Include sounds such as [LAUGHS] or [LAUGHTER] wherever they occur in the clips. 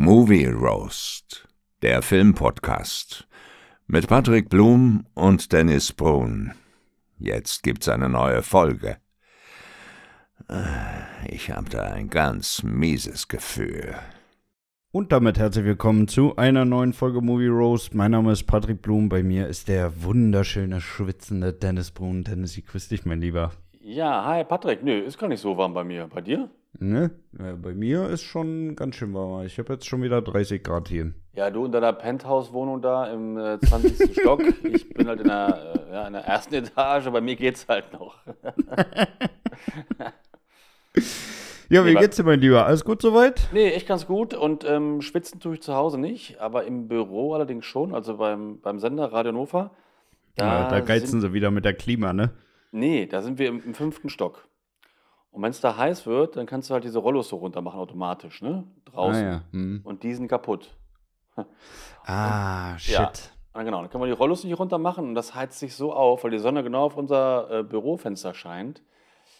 Movie Roast, der Filmpodcast mit Patrick Blum und Dennis Brun. Jetzt gibt's eine neue Folge. Äh, ich habe da ein ganz mieses Gefühl. Und damit herzlich willkommen zu einer neuen Folge Movie Roast. Mein Name ist Patrick Blum, bei mir ist der wunderschöne, schwitzende Dennis Brun. Dennis, ich grüße dich, mein Lieber. Ja, hi Patrick. Nö, ist gar nicht so warm bei mir. Bei dir? Ne? Ja, bei mir ist schon ganz schön warm. Ich habe jetzt schon wieder 30 Grad hier. Ja, du in deiner Penthouse-Wohnung da im äh, 20. Stock. Ich bin halt in der, äh, ja, in der ersten Etage. Bei mir geht's halt noch. [LAUGHS] ja, wie Nee, geht's dir, mein Lieber? Alles gut soweit? nee, echt ganz gut. Und ähm, schwitzen tue ich zu Hause nicht, aber im Büro allerdings schon. Also beim, beim Sender Radio Nova. Ja, da geizen sie wieder mit der Klima, ne? Nee, da sind wir im, im fünften Stock. Und wenn es da heiß wird, dann kannst du halt diese Rollos so runter machen automatisch, ne? Draußen. Ah, ja. Hm. Und die sind kaputt. [LAUGHS] ah shit. Ja. Ah, genau, dann kann man die Rollos nicht runter machen und das heizt sich so auf, weil die Sonne genau auf unser äh, Bürofenster scheint.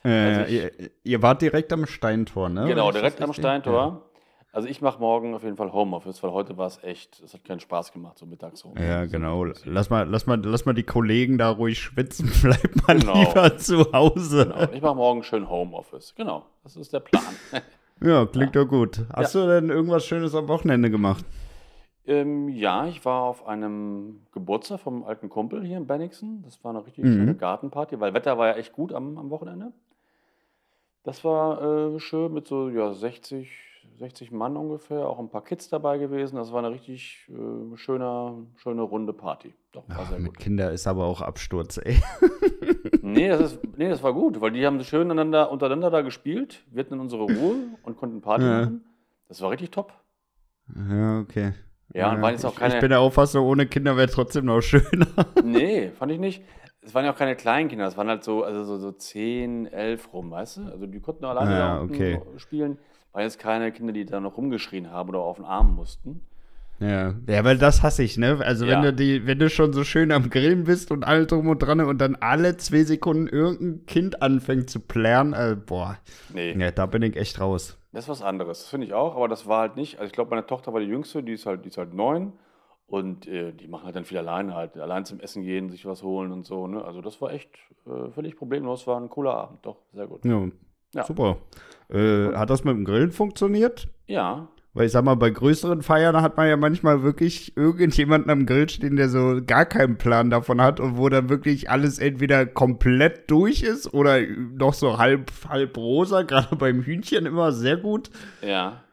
Äh, Also ich- ihr, ihr wart direkt am Steintor, ne? genau, direkt am Steintor. Also ich mache morgen auf jeden Fall Homeoffice, weil heute war es echt, es hat keinen Spaß gemacht, so mittags rum. Ja, genau. Lass mal, lass, mal, lass mal die Kollegen da ruhig schwitzen. [LAUGHS] Bleib mal Genau. lieber zu Hause. Genau. Ich mache morgen schön Homeoffice. Genau, das ist der Plan. [LAUGHS] Ja, klingt doch gut. Hast du denn irgendwas Schönes am Wochenende gemacht? ähm, ja, ich war auf einem Geburtstag vom alten Kumpel hier in Bennigsen. Das war eine richtig Mhm. schöne Gartenparty, weil Wetter war ja echt gut am, am Wochenende. Das war äh, schön mit so ja, 60, 60 Mann ungefähr, auch ein paar Kids dabei gewesen. Das war eine richtig äh, schöne, schöne runde Party. Doch, war Ach, sehr mit gut. Kinder ist aber auch Absturz, ey. [LAUGHS] Nee das, ist, nee, das war gut, weil die haben schön einander, untereinander da gespielt. Wir hatten unsere Ruhe und konnten Party Ja. machen. Das war richtig top. Ja, okay. Ja, und waren jetzt auch ich, keine- ich bin der Auffassung, ohne Kinder wäre trotzdem noch schöner. [LAUGHS] Nee, fand ich nicht. Es waren ja auch keine kleinen Kinder, es waren halt so, also so, so 10, 11 rum, weißt du? Also die konnten alleine Ja, okay. spielen. Waren jetzt keine Kinder, die da noch rumgeschrien haben oder auf den Arm mussten. Ja. ja, weil das hasse ich, ne? Also Ja. wenn du die, wenn du schon so schön am Grillen bist und alle drum und dran und dann alle zwei Sekunden irgendein Kind anfängt zu plären, äh, boah, Nee, ja, da bin ich echt raus. das ist was anderes. Das finde ich auch, aber das war halt nicht. Also ich glaube, meine Tochter war die jüngste, die ist halt, die ist halt neun. Und äh, die machen halt dann viel alleine halt. Allein zum Essen gehen, sich was holen und so. Ne? Also das war echt äh, völlig problemlos. War ein cooler Abend. Doch, sehr gut. Ja, Ja. super. Äh, hat das mit dem Grillen funktioniert? Ja, Weil ich sag mal, bei größeren Feiern hat man ja manchmal wirklich irgendjemanden am Grill stehen, der so gar keinen Plan davon hat und wo dann wirklich alles entweder komplett durch ist oder noch so halb, halb rosa, [LAUGHS] gerade beim Hühnchen immer sehr gut. Ja.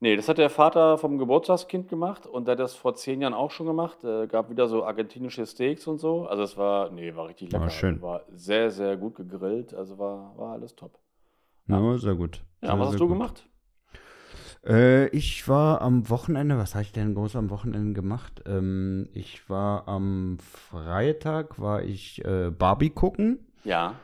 Nee, das hat der Vater vom Geburtstagskind gemacht und der hat das vor zehn Jahren auch schon gemacht. Äh, gab wieder so argentinische Steaks und so. Also es war, nee, war richtig lecker. Ah, schön. War sehr, sehr gut gegrillt. Also war, war alles top. Ja, sehr gut. Ja, sehr, was sehr hast du gut. gemacht? Äh, ich war am Wochenende, was habe ich denn groß am Wochenende gemacht? Ähm, ich war am Freitag, war ich äh, Barbie gucken. Ja.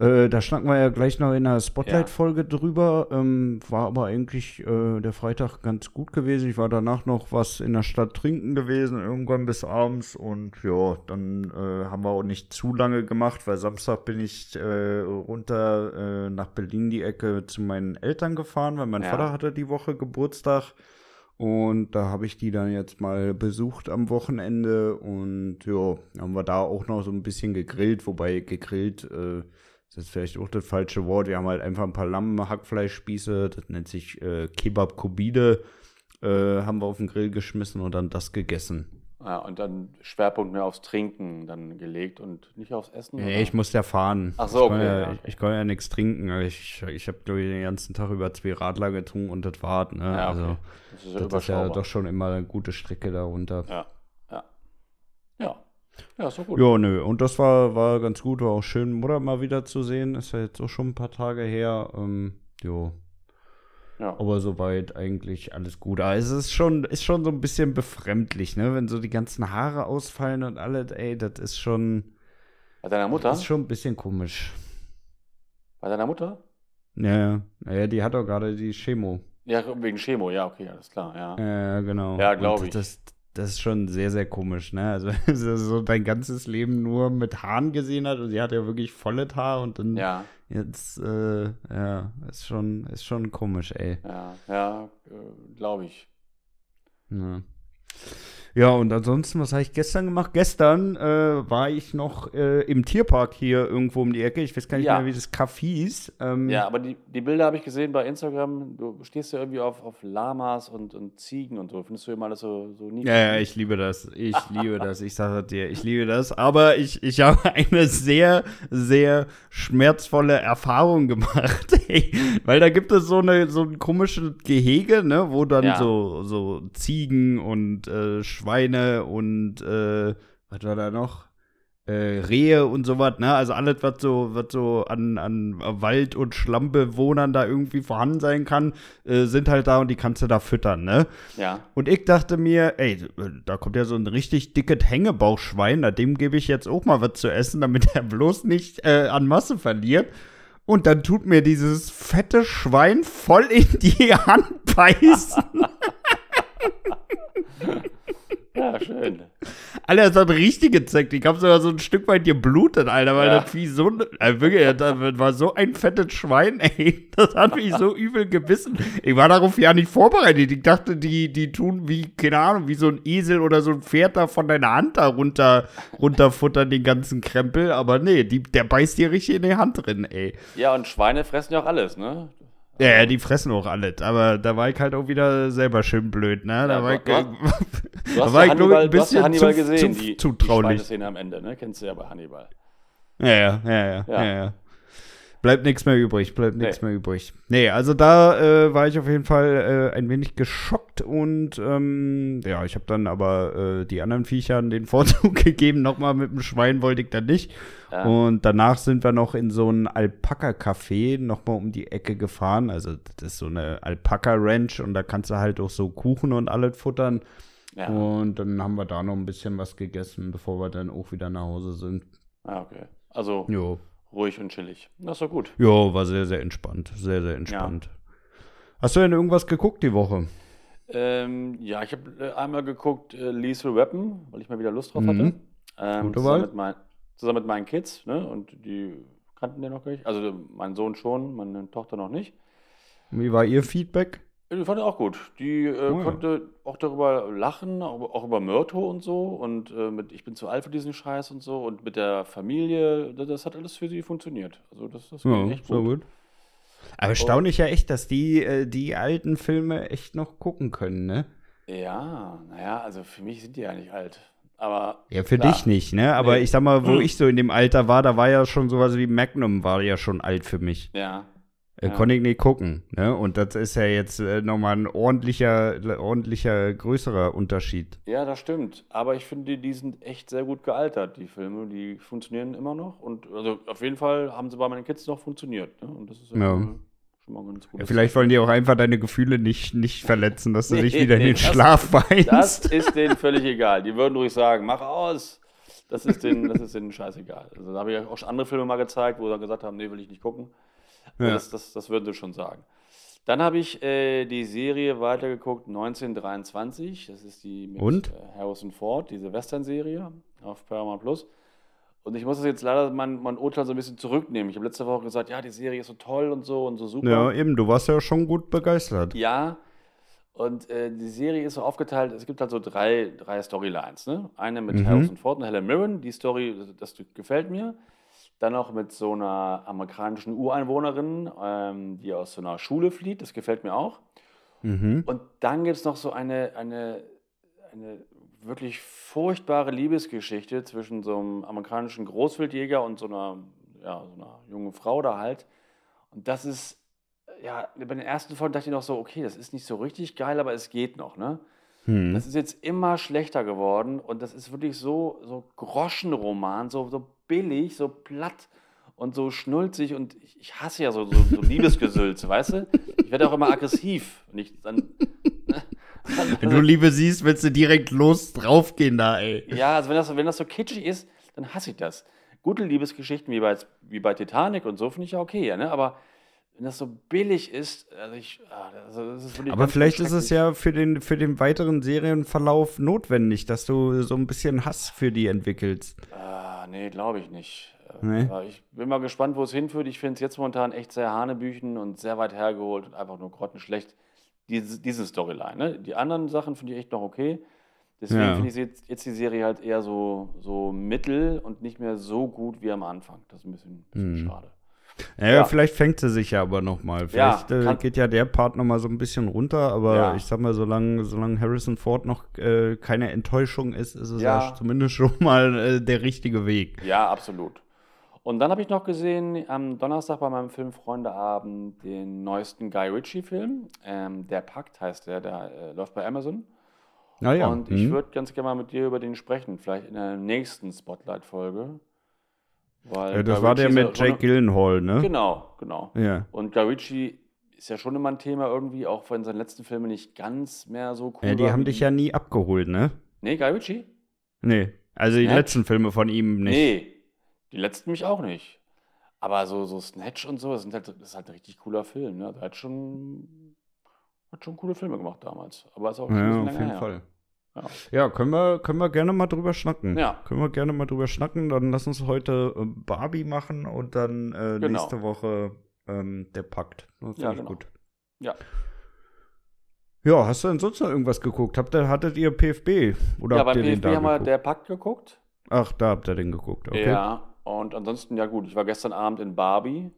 Äh, da schnacken wir ja gleich noch in der Spotlight-Folge drüber. Ähm, war aber eigentlich äh, der Freitag ganz gut gewesen. Ich war danach noch was in der Stadt trinken gewesen, irgendwann bis abends. Und ja, dann äh, haben wir auch nicht zu lange gemacht, weil Samstag bin ich äh, runter äh, nach Berlin die Ecke zu meinen Eltern gefahren, weil mein Ja. Vater hatte die Woche Geburtstag. Und da habe ich die dann jetzt mal besucht am Wochenende und ja, haben wir da auch noch so ein bisschen gegrillt, wobei gegrillt äh, ist jetzt vielleicht auch das falsche Wort. Wir haben halt einfach ein paar Lamm-Hackfleischspieße, das nennt sich äh, Kebab Kubide, äh, haben wir auf den Grill geschmissen und dann das gegessen. ja. Und dann Schwerpunkt mehr aufs Trinken dann gelegt und nicht aufs Essen? Nee, oder? ich muss ja fahren. Ach so, ich kann okay, ja, ja, okay. Ich, ich kann ja nichts trinken. Ich, ich habe, glaube ich, den ganzen Tag über zwei Radler getrunken und das war ne? Ja, okay. Also, das ist ja das ist ja doch schon immer eine gute Strecke darunter. Ja, ja. Doch gut. Ja, nö. Und das war, war ganz gut, war auch schön, Mutter mal wieder zu sehen. Ist ja jetzt auch schon ein paar Tage her. Ähm, jo. Ja. Aber soweit eigentlich alles gut. Aber es ist schon, ist schon so ein bisschen befremdlich, ne? Wenn so die ganzen Haare ausfallen und alles, ey, das ist schon, Bei deiner Mutter? das ist schon ein bisschen komisch. Bei deiner Mutter? Ja, ja. Naja, die hat auch gerade die Chemo. Ja, wegen Chemo, ja, okay, alles klar, ja. Ja, genau. Ja, glaub Und ich. Das, das ist schon sehr, sehr komisch, ne? Also, [LAUGHS] so dein ganzes Leben nur mit Haaren gesehen hat und sie hat ja wirklich volles Haar und dann Ja, Jetzt, äh, ja, ist schon, ist schon komisch, ey. Ja, ja, äh, glaube ich. Ja. Ja, und ansonsten, was habe ich gestern gemacht? Gestern äh, war ich noch äh, im Tierpark hier irgendwo um die Ecke. Ich weiß gar nicht Ja. mehr, wie das Café hieß. Ähm, Ja, aber die, die Bilder habe ich gesehen bei Instagram. Du stehst ja irgendwie auf, auf Lamas und, und Ziegen und so. Findest du immer alles so, so niedlich? Ja, ja, ich liebe das. Ich [LAUGHS] liebe das. Ich sage dir, ich liebe das. Aber ich, ich habe [LAUGHS] eine sehr, sehr schmerzvolle Erfahrung gemacht. [LAUGHS] Weil da gibt es so, eine, so ein komisches Gehege, ne, wo dann Ja. so, so Ziegen und äh, Schweine und äh, was war da noch? Äh, Rehe und sowas, ne? Also alles, was so, was so an, an Wald- und Schlammbewohnern da irgendwie vorhanden sein kann, äh, sind halt da und die kannst du da füttern, ne? Ja. Und ich dachte mir, ey, da kommt ja so ein richtig dickes Hängebauchschwein, na, dem gebe ich jetzt auch mal was zu essen, damit er bloß nicht äh, an Masse verliert. Und dann tut mir dieses fette Schwein voll in die [LAUGHS] Hand beißen. [LAUGHS] Ja, schön. Alter, das hat richtig gezeckt. Ich hab sogar so ein Stück weit geblutet, Alter, weil Ja. das Vieh so, äh, wirklich, das war so ein fettes Schwein, [LAUGHS] ey. Das hat mich so übel gebissen. Ich war darauf ja nicht vorbereitet. Ich dachte, die, die tun wie, keine Ahnung, wie so ein Esel oder so ein Pferd da von deiner Hand da runter, runterfuttern, den ganzen Krempel. Aber nee, die, der beißt dir richtig in die Hand drin, ey. Ja, und Schweine fressen ja auch alles, ne? Ja, ja, die fressen auch alles. Aber da war ich halt auch wieder selber schön blöd, ne? Da Ja, war ich, [LAUGHS] du Du da war ich, Hannibal, ein du hast ja bisschen Hannibal zu, gesehen, zu, die, die zutraulich. Schweineszene am Ende, ne? Kennst du ja bei Hannibal. Ja, ja, ja, ja, Ja. ja. ja. Bleibt nichts mehr übrig, bleibt nichts Nee. mehr übrig. Nee, also da äh, war ich auf jeden Fall äh, ein wenig geschockt und ähm, ja, ich habe dann aber äh, die anderen Viechern den [LAUGHS] Vorzug gegeben. Nochmal mit dem Schwein wollte ich dann nicht. Ja. Und danach sind wir noch in so ein Alpaka-Café nochmal um die Ecke gefahren. Also das ist so eine Alpaka-Ranch und da kannst du halt auch so Kuchen und alles futtern. Ja. Und dann haben wir da noch ein bisschen was gegessen, bevor wir dann auch wieder nach Hause sind. Ah, okay. Also Jo. Ruhig und chillig. Das doch gut. Jo, war sehr, sehr entspannt. Sehr, sehr entspannt. Hast du denn irgendwas geguckt die Woche? Ähm, ja, ich habe äh, einmal geguckt äh, Lethal Weapon, weil ich mal wieder Lust drauf Mhm. hatte. Ähm, Gute zusammen, Wahl. mit mein, zusammen mit meinen Kids, ne? Und die kannten den noch gar nicht. Also mein Sohn schon, meine Tochter noch nicht. Wie war ihr Feedback? Die fand ich auch gut. Die äh, Oh ja. konnte auch darüber lachen, auch, über Myrto und so. Und äh, mit Ich bin zu alt für diesen Scheiß und so. Und mit der Familie, das, hat alles für sie funktioniert. Also das, das ging echt so gut. gut. Aber erstaunlich ja echt, dass die äh, die alten Filme echt noch gucken können, ne? Ja, naja, also für mich sind die ja nicht alt. Aber Ja, für klar. dich nicht, ne? Aber Nee. ich sag mal, wo Hm. ich so in dem Alter war, da war ja schon sowas wie Magnum, war ja schon alt für mich. Ja, Ja. Konnte ich nicht gucken, ne? Und das ist ja jetzt äh, nochmal ein ordentlicher, ordentlicher, größerer Unterschied. ja, das stimmt. Aber ich finde, die sind echt sehr gut gealtert, die Filme. Die funktionieren immer noch. Und also auf jeden Fall haben sie bei meinen Kids noch funktioniert. Ne? Und das ist ja schon mal- ganz gut. Ja, vielleicht wollen die auch einfach deine Gefühle nicht, nicht verletzen, dass du Nee, dich wieder in nee, den das- Schlaf weinst. Das ist denen völlig egal. Die würden ruhig sagen, mach aus. Das ist denen, das ist denen scheißegal. Also da habe ich auch schon andere Filme mal gezeigt, wo sie dann gesagt haben, nee, will ich nicht gucken. Ja. Das, das, das würden sie schon sagen. Dann habe ich äh, die Serie weitergeguckt, 1923. Das ist die mit Und? Äh, Harrison Ford, diese Western-Serie auf Paramount Plus. Und ich muss das jetzt leider mein, mein Urteil so ein bisschen zurücknehmen. Ich habe letzte Woche gesagt, ja, die Serie ist so toll und so und so super. Ja, eben, du warst ja schon gut begeistert. Ja, und äh, die Serie ist so aufgeteilt, es gibt halt so drei, drei Storylines. Ne? Eine mit Mhm. Harrison Ford und Helen Mirren, die Story, das, das gefällt mir. Dann noch mit so einer amerikanischen Ureinwohnerin, ähm, die aus so einer Schule flieht, das gefällt mir auch. Mhm. Und dann gibt es noch so eine, eine, eine wirklich furchtbare Liebesgeschichte zwischen so einem amerikanischen Großwildjäger und so einer, ja, so einer jungen Frau da halt. Und das ist, ja, bei den ersten Folgen dachte ich noch so, okay, das ist nicht so richtig geil, aber es geht noch, ne? Hm. Das ist jetzt immer schlechter geworden und das ist wirklich so, so Groschenroman, so, so billig, so platt und so schnulzig und ich, hasse ja so, so, so Liebesgesülze, weißt du? Ich werde auch immer aggressiv und ich dann. Wenn du Liebe siehst, willst du direkt los draufgehen da, ey. Ja, also wenn das, wenn das so kitschig ist, dann hasse ich das. Gute Liebesgeschichten wie bei, wie bei Titanic und so finde ich ja okay, ja, ne? aber wenn das so billig ist, also ich, ah, also das ist Aber vielleicht ist es ja für den, für den weiteren Serienverlauf notwendig, dass du so ein bisschen Hass für die entwickelst. Ah, nee, glaube ich nicht. Äh, Nee? Ich bin mal gespannt, wo es hinführt. Ich finde es jetzt momentan echt sehr hanebüchen und sehr weit hergeholt und einfach nur grottenschlecht. Diese, diese Storyline. Ne? Die anderen Sachen finde ich echt noch okay. Deswegen Ja. finde ich jetzt, jetzt die Serie halt eher so, so mittel und nicht mehr so gut wie am Anfang. Das ist ein bisschen, bisschen Mhm. schade. Ja, Ja. vielleicht fängt sie sich ja aber noch mal. Ja, Vielleicht äh, geht ja der Part noch mal so ein bisschen runter, aber Ja. ich sag mal, solange, solange Harrison Ford noch äh, keine Enttäuschung ist, ist es ja, Ja. zumindest schon mal äh, der richtige Weg. Ja, absolut. Und dann habe ich noch gesehen am Donnerstag bei meinem Film Freundeabend den neuesten Guy Ritchie-Film. Ähm, der Pakt heißt der, der äh, läuft bei Amazon. Naja, Und ich hm. würde ganz gerne mal mit dir über den sprechen, vielleicht in der nächsten Spotlight-Folge. Ja, das war der mit Jake Gyllenhaal, ne? Genau, genau. Ja. Und Guy Ritchie ist ja schon immer ein Thema irgendwie, auch wenn seine letzten Filme nicht ganz mehr so cool ja, die haben dich ja nie abgeholt, ne? Nee, Guy Ritchie? Nee. Also die Snatch? letzten Filme von ihm nicht. Nee, die letzten mich auch nicht. Aber so, so Snatch und so, das, sind halt, das ist halt ein richtig cooler Film. Ne? Der hat schon, hat schon coole Filme gemacht damals. Aber ist auch schon ein Ja, bisschen auf länger jeden her. Fall. Ja. Ja, können wir, können wir gerne mal drüber schnacken. Ja. Können wir gerne mal drüber schnacken. Dann lass uns heute äh, Barbie machen und dann äh, Genau. nächste Woche ähm, der Pakt. Das Ja, genau. gut. Ja. Ja, hast du denn sonst noch irgendwas geguckt? Habt ihr, hattet ihr PFB? Oder ja, habt beim ihr den PFB da haben wir geguckt? der Pakt geguckt. Ach, da habt ihr den geguckt, okay. Ja. Und ansonsten, ja gut, ich war gestern Abend in Barbie.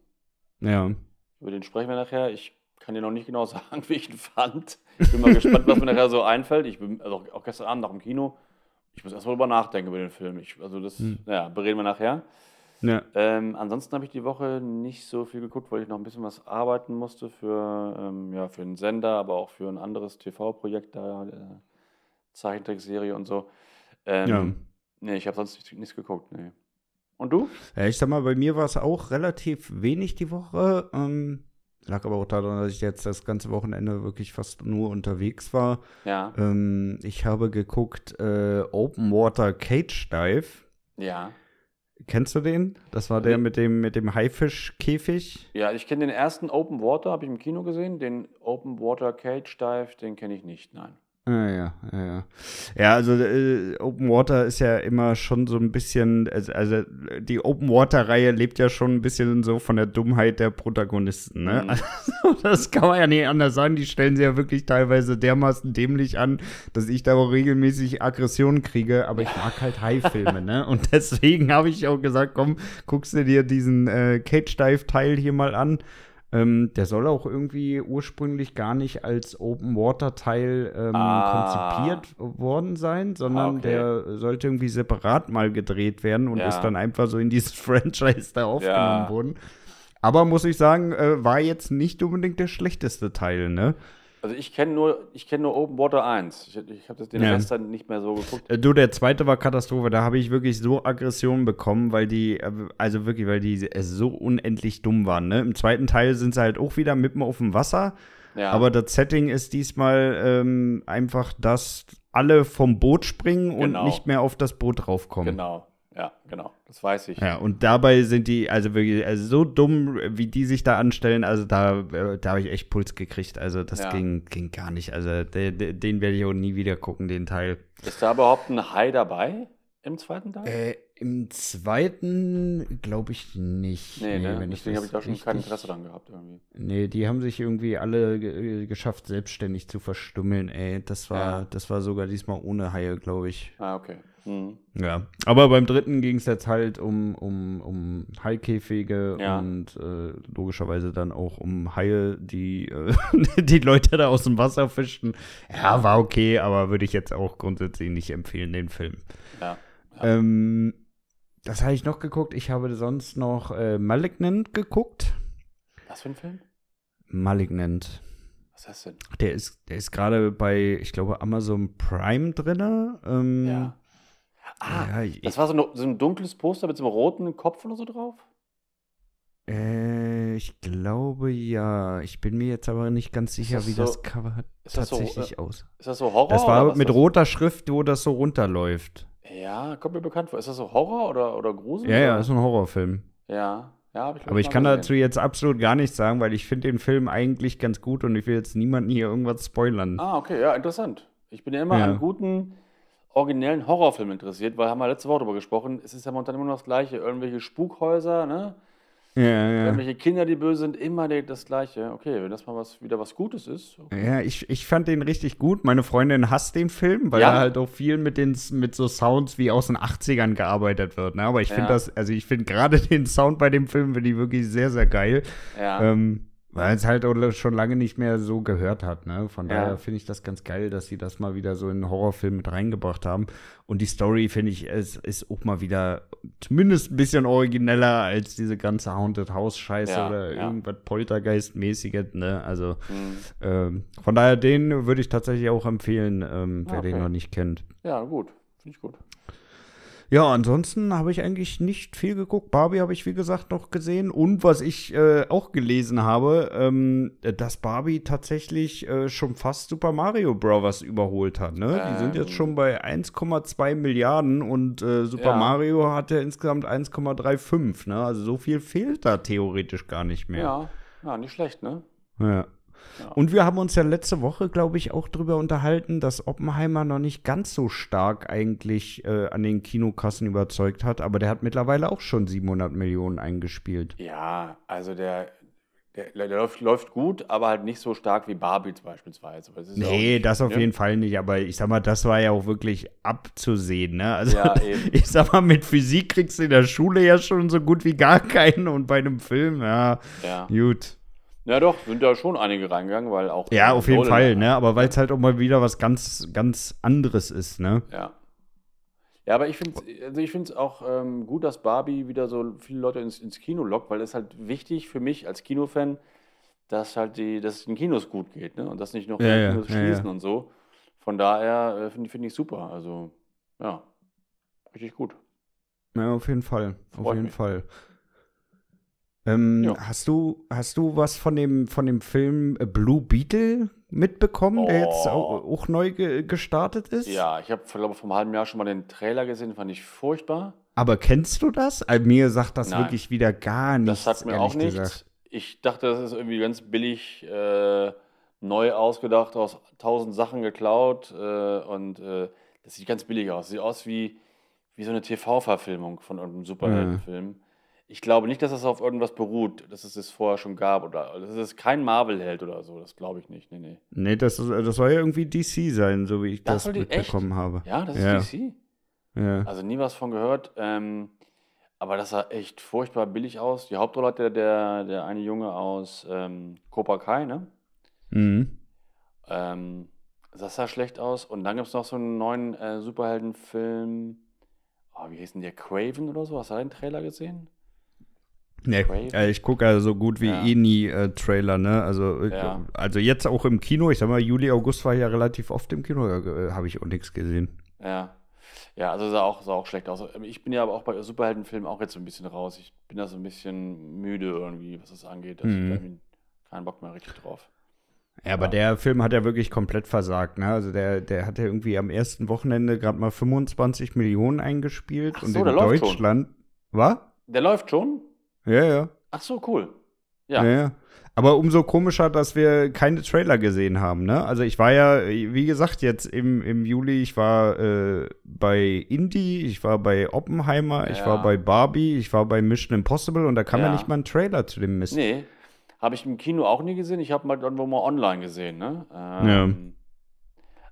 Ja. Über den sprechen wir nachher. Ich kann dir noch nicht genau [LAUGHS] sagen, wie ich ihn fand. Ich bin mal gespannt, was mir nachher so einfällt. Ich bin also auch gestern Abend nach dem Kino. Ich muss erstmal drüber nachdenken über den Film. Ich, also das, Hm. naja, bereden wir nachher. ja. Ähm, ansonsten habe ich die Woche nicht so viel geguckt, weil ich noch ein bisschen was arbeiten musste für, ähm, ja, für einen Sender, aber auch für ein anderes TV-Projekt, da äh, Zeichentrickserie und so. Ähm, Ja. Nee, ich habe sonst nichts, nichts geguckt. Nee. Und du? ja. Ich sag mal, bei mir war es auch relativ wenig die Woche. Ähm, lag aber auch daran, dass ich jetzt das ganze Wochenende wirklich fast nur unterwegs war. Ja. Ähm, ich habe geguckt äh, Open Water Cage Dive. Ja. Kennst du den? Das war der mit dem, mit dem Haifischkäfig. Ja, ich kenne den ersten Open Water, habe ich im Kino gesehen. Den Open Water Cage Dive, den kenne ich nicht, nein. Ah, ja, ja, ja. Ja, also äh, Open Water ist ja immer schon so ein bisschen, also, also die Open Water-Reihe lebt ja schon ein bisschen so von der Dummheit der Protagonisten, ne? Mhm. Also, [LAUGHS] das kann man ja nicht anders sagen. Die stellen sie ja wirklich teilweise dermaßen dämlich an, dass ich da auch regelmäßig Aggressionen kriege, aber ich mag halt Haifilme, ne? Und [LAUGHS] deswegen habe ich auch gesagt, komm, guckst du dir diesen äh, Cage Dive-Teil hier mal an. Ähm, der soll auch irgendwie ursprünglich gar nicht als Open Water Teil ähm, Ah. konzipiert worden sein, sondern Ah, okay. der sollte irgendwie separat mal gedreht werden und Ja. ist dann einfach so in dieses [LAUGHS] Franchise da aufgenommen Ja. worden. Aber muss ich sagen, äh, war jetzt nicht unbedingt der schlechteste Teil, ne? Also ich kenne nur, ich kenne nur Open Water 1. Ich, ich habe den Ja. Rest dann nicht mehr so geguckt. Äh, Du, der zweite war Katastrophe. Da habe ich wirklich so Aggressionen bekommen, weil die, äh, also wirklich, weil die äh, so unendlich dumm waren. Ne? Im zweiten Teil sind sie halt auch wieder mitten auf dem Wasser. Ja. Aber das Setting ist diesmal ähm, einfach, dass alle vom Boot springen und Genau. nicht mehr auf das Boot draufkommen. genau. Ja, genau. Das weiß ich. Ja, und dabei sind die, also wirklich, also so dumm, wie die sich da anstellen, also da, äh, da habe ich echt Puls gekriegt. Also das Ja. ging, ging gar nicht. Also de, de, den werde ich auch nie wieder gucken, den Teil. Ist da überhaupt ein Hai dabei im zweiten Teil? Äh, Im zweiten glaube ich nicht. nee, ne? wenn Deswegen habe ich da schon kein Interesse dran gehabt irgendwie. Nee, die haben sich irgendwie alle ge geschafft, selbstständig zu verstümmeln, ey. Das war, Ja. das war sogar diesmal ohne Haie, glaube ich. Ah, okay. Mhm. Ja. Aber beim dritten ging es jetzt halt um, um, um Haikäfige Ja. und äh, logischerweise dann auch um Haie, die äh, [LAUGHS] die Leute da aus dem Wasser fischten. Ja, war okay, aber würde ich jetzt auch grundsätzlich nicht empfehlen, den Film. Ja. Ähm, das habe ich noch geguckt. Ich habe sonst noch äh, Malignant geguckt. Was für ein Film? Malignant. Was ist das denn? Der ist, der ist gerade bei, ich glaube, Amazon Prime drin. Ähm, Ja. Ah, ja, das war so, ein- so ein dunkles Poster mit so einem roten Kopf oder so drauf? äh, ich glaube ja. Ich bin mir jetzt aber nicht ganz sicher, das wie so- das Cover ist das so, tatsächlich äh, aus. Ist das so Horror? Das war mit roter Schrift, wo das so runterläuft. Ja, kommt mir bekannt vor. Ist das so Horror oder, oder Grusel? Ja, ja, oder? ist ein Horrorfilm. Ja, ja, ich Aber ich kann gesehen. dazu jetzt absolut gar nichts sagen, weil ich finde den Film eigentlich ganz gut und ich will jetzt niemanden hier irgendwas spoilern. Ah, okay, ja, interessant. Ich bin ja immer Ja. an guten originellen Horrorfilm interessiert, weil haben wir letzte Woche darüber gesprochen, es ist ja momentan immer noch das Gleiche. Irgendwelche Spukhäuser, ne? Ja, ja. Irgendwelche Kinder, die böse sind, immer das Gleiche. Okay, wenn das mal was, wieder was Gutes ist. Okay. Ja, ich, ich fand den richtig gut. Meine Freundin hasst den Film, weil Ja? da halt auch viel mit, den, mit so Sounds wie aus den 80ern gearbeitet wird. Ne? Aber ich finde Ja. das, also ich finde gerade [LAUGHS] den Sound bei dem Film, finde ich wirklich sehr, sehr geil. Ja. Ähm, weil es halt schon lange nicht mehr so gehört hat. Ne? Von Ja. daher finde ich das ganz geil, dass sie das mal wieder so in einen Horrorfilm mit reingebracht haben. Und die Story, finde ich, ist, ist auch mal wieder zumindest ein bisschen origineller als diese ganze Haunted House-Scheiße Ja, oder ja. irgendwas Poltergeist-mäßiges. Ne? Also Hm. ähm, von daher, den würde ich tatsächlich auch empfehlen, ähm, wer Ah, den okay. noch nicht kennt. ja, gut. Finde ich gut. Ja, ansonsten habe ich eigentlich nicht viel geguckt. Barbie habe ich, wie gesagt, noch gesehen. Und was ich äh, auch gelesen habe, ähm, dass Barbie tatsächlich äh, schon fast Super Mario Bros. überholt hat. Ne? Die sind jetzt Ähm. schon bei 1,2 Milliarden und äh, Super Ja. Mario hat ja insgesamt 1,35. Ne? Also so viel fehlt da theoretisch gar nicht mehr. Ja, ja nicht schlecht, ne? Ja. Ja. Und wir haben uns ja letzte Woche, glaube ich, auch drüber unterhalten, dass Oppenheimer noch nicht ganz so stark eigentlich äh, an den Kinokassen überzeugt hat, aber der hat mittlerweile auch schon 700 Millionen eingespielt. Ja, also der, der, der läuft, läuft gut, aber halt nicht so stark wie Barbie beispielsweise. Auch Nee, nicht- das auf ne? jeden Fall nicht, aber ich sag mal, das war ja auch wirklich abzusehen, ne? Also, Ja, eben. [LAUGHS] ich sag mal, mit Physik kriegst du in der Schule ja schon so gut wie gar keinen und bei einem Film, ja, Ja. gut. Ja, doch, sind da schon einige reingegangen, weil auch. Ja, auf jeden Fall, ne? Aber weil es halt auch mal wieder was ganz, ganz anderes ist, ne? Ja. Ja, aber ich finde es also ich auch ähm, gut, dass Barbie wieder so viele Leute ins, ins Kino lockt, weil es halt wichtig für mich als Kinofan, dass halt die, dass es den Kinos gut geht, ne? Und dass nicht noch Ja, ja, Kinos ja, schließen ja. und so. Von daher äh, finde find ich super. Also, ja, richtig gut. Ja, auf jeden Fall. Auf Freut jeden mich. Fall. Ähm, Ja. hast, du, hast du was von dem, von dem Film äh, Blue Beetle mitbekommen, der jetzt Oh. auch, auch neu ge gestartet ist? Ja, ich habe, glaube vor einem halben Jahr schon mal den Trailer gesehen, fand ich furchtbar. Aber kennst du das? Äh, mir sagt das Nein. wirklich wieder gar nichts. Das sagt mir auch nichts. gesagt. Ich dachte, das ist irgendwie ganz billig äh, neu ausgedacht, aus tausend Sachen geklaut äh, und äh, das sieht ganz billig aus. Sieht aus wie, wie so eine TV-Verfilmung von irgendeinem Superheldenfilm. Ich glaube nicht, dass das auf irgendwas beruht, dass es das vorher schon gab oder das ist kein Marvel-Held oder so. Das glaube ich nicht. Nee, nee. Nee, das, ist- das soll ja irgendwie DC sein, so wie ich Das das, mitbekommen habe. Ja, das ist Ja. DC. Ja. Also nie was von gehört. Ähm, aber das sah echt furchtbar billig aus. Die Hauptrolle hat der, der, der eine Junge aus ähm, Kai, ne? Mhm. Ähm, das sah schlecht aus. Und dann gibt es noch so einen neuen äh, Superheldenfilm. Oh, wie hieß denn der? Craven oder so? Hast du da den Trailer gesehen? Nee, Craven? äh, ich gucke also so gut wie Ja. eh nie äh, Trailer, ne? Also, äh, Ja. also jetzt auch im Kino, ich sag mal, Juli, August war ich ja relativ oft im Kino, äh, habe ich auch nichts gesehen. Ja. Ja, also sah auch, sah auch schlecht aus. Ich bin ja aber auch bei Superheldenfilmen auch jetzt so ein bisschen raus. Ich bin da so ein bisschen müde irgendwie, was das angeht. Also Mhm. Ich habe keinen Bock mehr richtig drauf. Ja, aber Ja. der Film hat ja wirklich komplett versagt, ne? Also der, der hat ja irgendwie am ersten Wochenende gerade mal 25 Millionen eingespielt Ach und so, in. Deutschland. Was? Der läuft schon? Ja, ja. Ach so, cool. Ja. Ja. ja. Aber umso komischer, dass wir keine Trailer gesehen haben, ne? Also ich war ja, wie gesagt, jetzt im, im Juli, ich war äh, bei Indie, ich war bei Oppenheimer, ich Ja. war bei Barbie, ich war bei Mission Impossible und da kam ja, Ja. nicht mal ein Trailer zu dem Mist. Nee, habe ich im Kino auch nie gesehen. Ich habe mal irgendwo mal online gesehen. Ne? Ähm,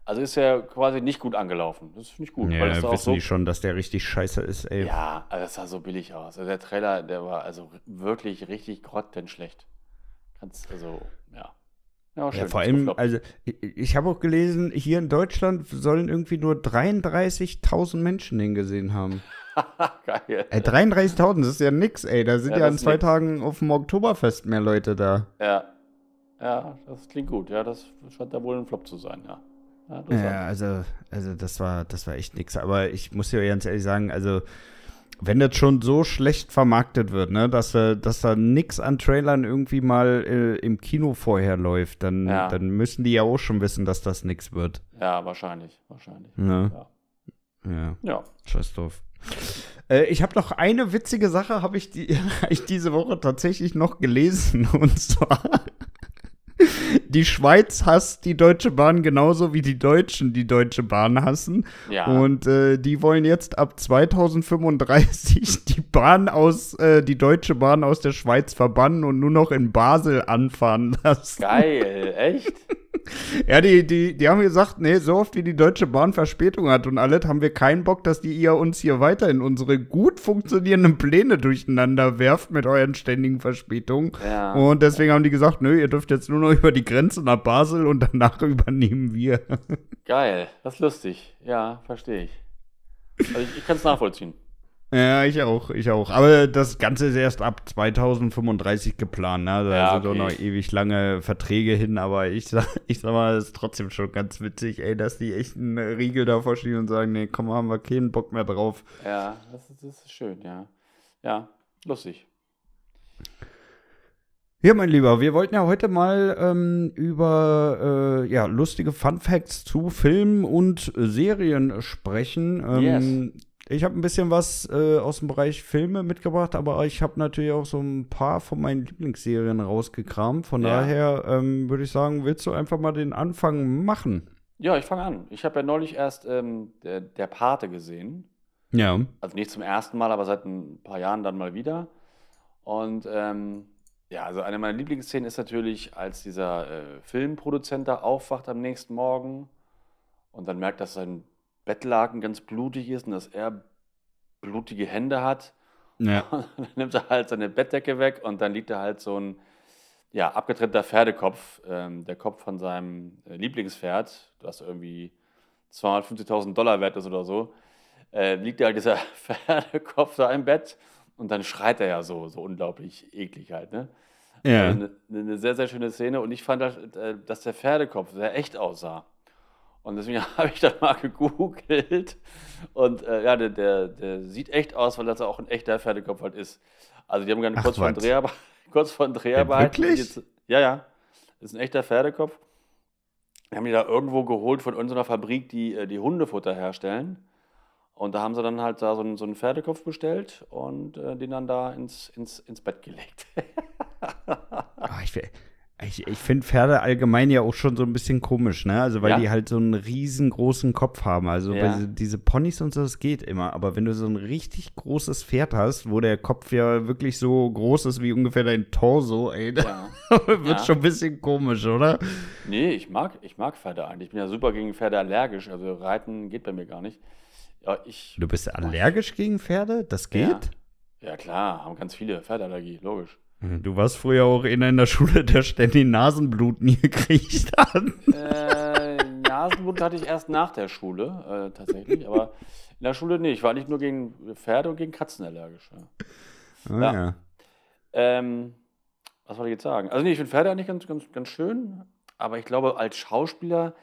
Also ist ja quasi nicht gut angelaufen. Das finde ich gut. Ja, weil das wissen so, die schon, dass der richtig scheiße ist, ey. Ja, also das sah so billig aus. Also der Trailer, der war also wirklich richtig grottenschlecht. Ganz, also, ja. Ja, Ja, vor ist allem, also ich, ich habe auch gelesen, hier in Deutschland sollen irgendwie nur 33.000 Menschen den gesehen haben. [LAUGHS] Geil. Ey, 33.000, das ist ja nix, ey. Da sind Ja, ja, in ist zwei nix. Tagen auf dem Oktoberfest mehr Leute da. Ja. Ja, das klingt gut. Ja, das scheint da wohl ein Flop zu sein, ja. Ja. Ja, also, also das war, das war echt nix. Aber ich muss dir ganz ehrlich sagen, also wenn das schon so schlecht vermarktet wird, ne, dass, dass da nix an Trailern irgendwie mal äh, im Kino vorher läuft, dann, Ja. dann müssen die ja auch schon wissen, dass das nix wird. Ja, wahrscheinlich. Wahrscheinlich. Ne? Ja. Ja, ja. scheiß drauf. Äh, ich habe noch eine witzige Sache, habe ich, die, [LAUGHS] hab ich diese Woche tatsächlich noch gelesen. Und zwar [LAUGHS] die Schweiz hasst die Deutsche Bahn genauso wie die Deutschen die Deutsche Bahn hassen. Ja. Und äh, die wollen jetzt ab 2035 die Bahn aus, äh, die Deutsche Bahn aus der Schweiz verbannen und nur noch in Basel anfahren lassen. Geil, echt? [LAUGHS] Ja, die, die, die haben gesagt, nee, so oft wie die Deutsche Bahn Verspätung hat und alles, haben wir keinen Bock, dass die ihr uns hier weiter in unsere gut funktionierenden Pläne durcheinander werft mit euren ständigen Verspätungen. Ja. Und deswegen haben die gesagt, nö, ihr dürft jetzt nur noch über die Grenze nach Basel und danach [LAUGHS] übernehmen wir. Geil, das ist lustig. Ja, verstehe ich. Also ich, ich kann es nachvollziehen. Ja, ich auch, ich auch. Aber das Ganze ist erst ab 2035 geplant. Ne? Da Ja, sind doch okay. noch ewig lange Verträge hin. Aber ich sag, [LAUGHS] ich sag mal, es ist trotzdem schon ganz witzig, ey, dass die echt einen Riegel davor stehen und sagen, nee, komm, haben wir keinen Bock mehr drauf. Ja, das ist, das ist schön, ja. Ja, lustig. Ja, mein Lieber, wir wollten ja heute mal ähm, über äh, ja, lustige Fun Facts zu Filmen und Serien sprechen. Ähm, Ich habe ein bisschen was äh, aus dem Bereich Filme mitgebracht, aber ich habe natürlich auch so ein paar von meinen Lieblingsserien rausgekramt. Von Ja. daher ähm, würde ich sagen, willst du einfach mal den Anfang machen? Ja, ich fange an. Ich habe ja neulich erst ähm, der, der Pate gesehen. Ja. Also nicht zum ersten Mal, aber seit ein paar Jahren dann mal wieder. Und ähm, ja, also eine meiner Lieblingsszenen ist natürlich, als dieser äh, Filmproduzent da aufwacht am nächsten Morgen und dann merkt, dass sein Bettlaken ganz blutig ist und dass er blutige Hände hat. Ja. Und [LAUGHS] dann nimmt er halt seine Bettdecke weg und dann liegt da halt so ein ja, abgetrennter Pferdekopf, ähm, der Kopf von seinem äh, Lieblingspferd, das irgendwie 250.000 Dollar wert ist oder so, äh, liegt da halt dieser [LAUGHS] Pferdekopf da im Bett und dann schreit er ja so, so unglaublich eklig halt, ne? Ja. Also eine, eine sehr, sehr schöne Szene und ich fand, halt, äh, dass der Pferdekopf sehr echt aussah. Und deswegen [LAUGHS] habe ich dann mal gegoogelt und äh, ja, der, der, der sieht echt aus, weil das auch ein echter Pferdekopf halt ist. Also die haben Ach, kurz vor was? Dreharbeiten, [LAUGHS] kurz vor Dreharbeiten. jetzt- Ja, ja. Das ist ein echter Pferdekopf. Die haben die da irgendwo geholt von irgendeiner Fabrik, die äh, die Hundefutter herstellen. Und da haben sie dann halt da so einen, so einen Pferdekopf bestellt und äh, den dann da ins, ins, ins Bett gelegt. [LAUGHS] Ah, ich ich, ich finde Pferde allgemein ja auch schon so ein bisschen komisch, ne? Also, weil Ja? die halt so einen riesengroßen Kopf haben. Also, Ja. diese Ponys und so, das geht immer. Aber wenn du so ein richtig großes Pferd hast, wo der Kopf ja wirklich so groß ist wie ungefähr dein Torso, ey, ja. [LAUGHS] wird Ja. schon ein bisschen komisch, oder? Nee, ich mag, ich mag Pferde eigentlich. Ich bin ja super gegen Pferde allergisch. Also Reiten geht bei mir gar nicht. Ja, ich. Du bist allergisch gegen Pferde? Das geht? Ja, klar, haben ganz viele Pferdeallergie, logisch. Du warst früher auch einer in [LAUGHS] der Schule, der ständig Nasenbluten gekriegt hat. Äh, Nasenbluten hatte ich erst nach der Schule, äh, tatsächlich. Aber in der Schule nicht. Ich war nicht nur gegen Pferde und gegen Katzen allergisch. Ja. Ah, Ja. ja. Ähm, was wollte ich jetzt sagen? Also nee, ich finde Pferde eigentlich ganz, ganz, ganz schön, aber ich glaube, als Schauspieler,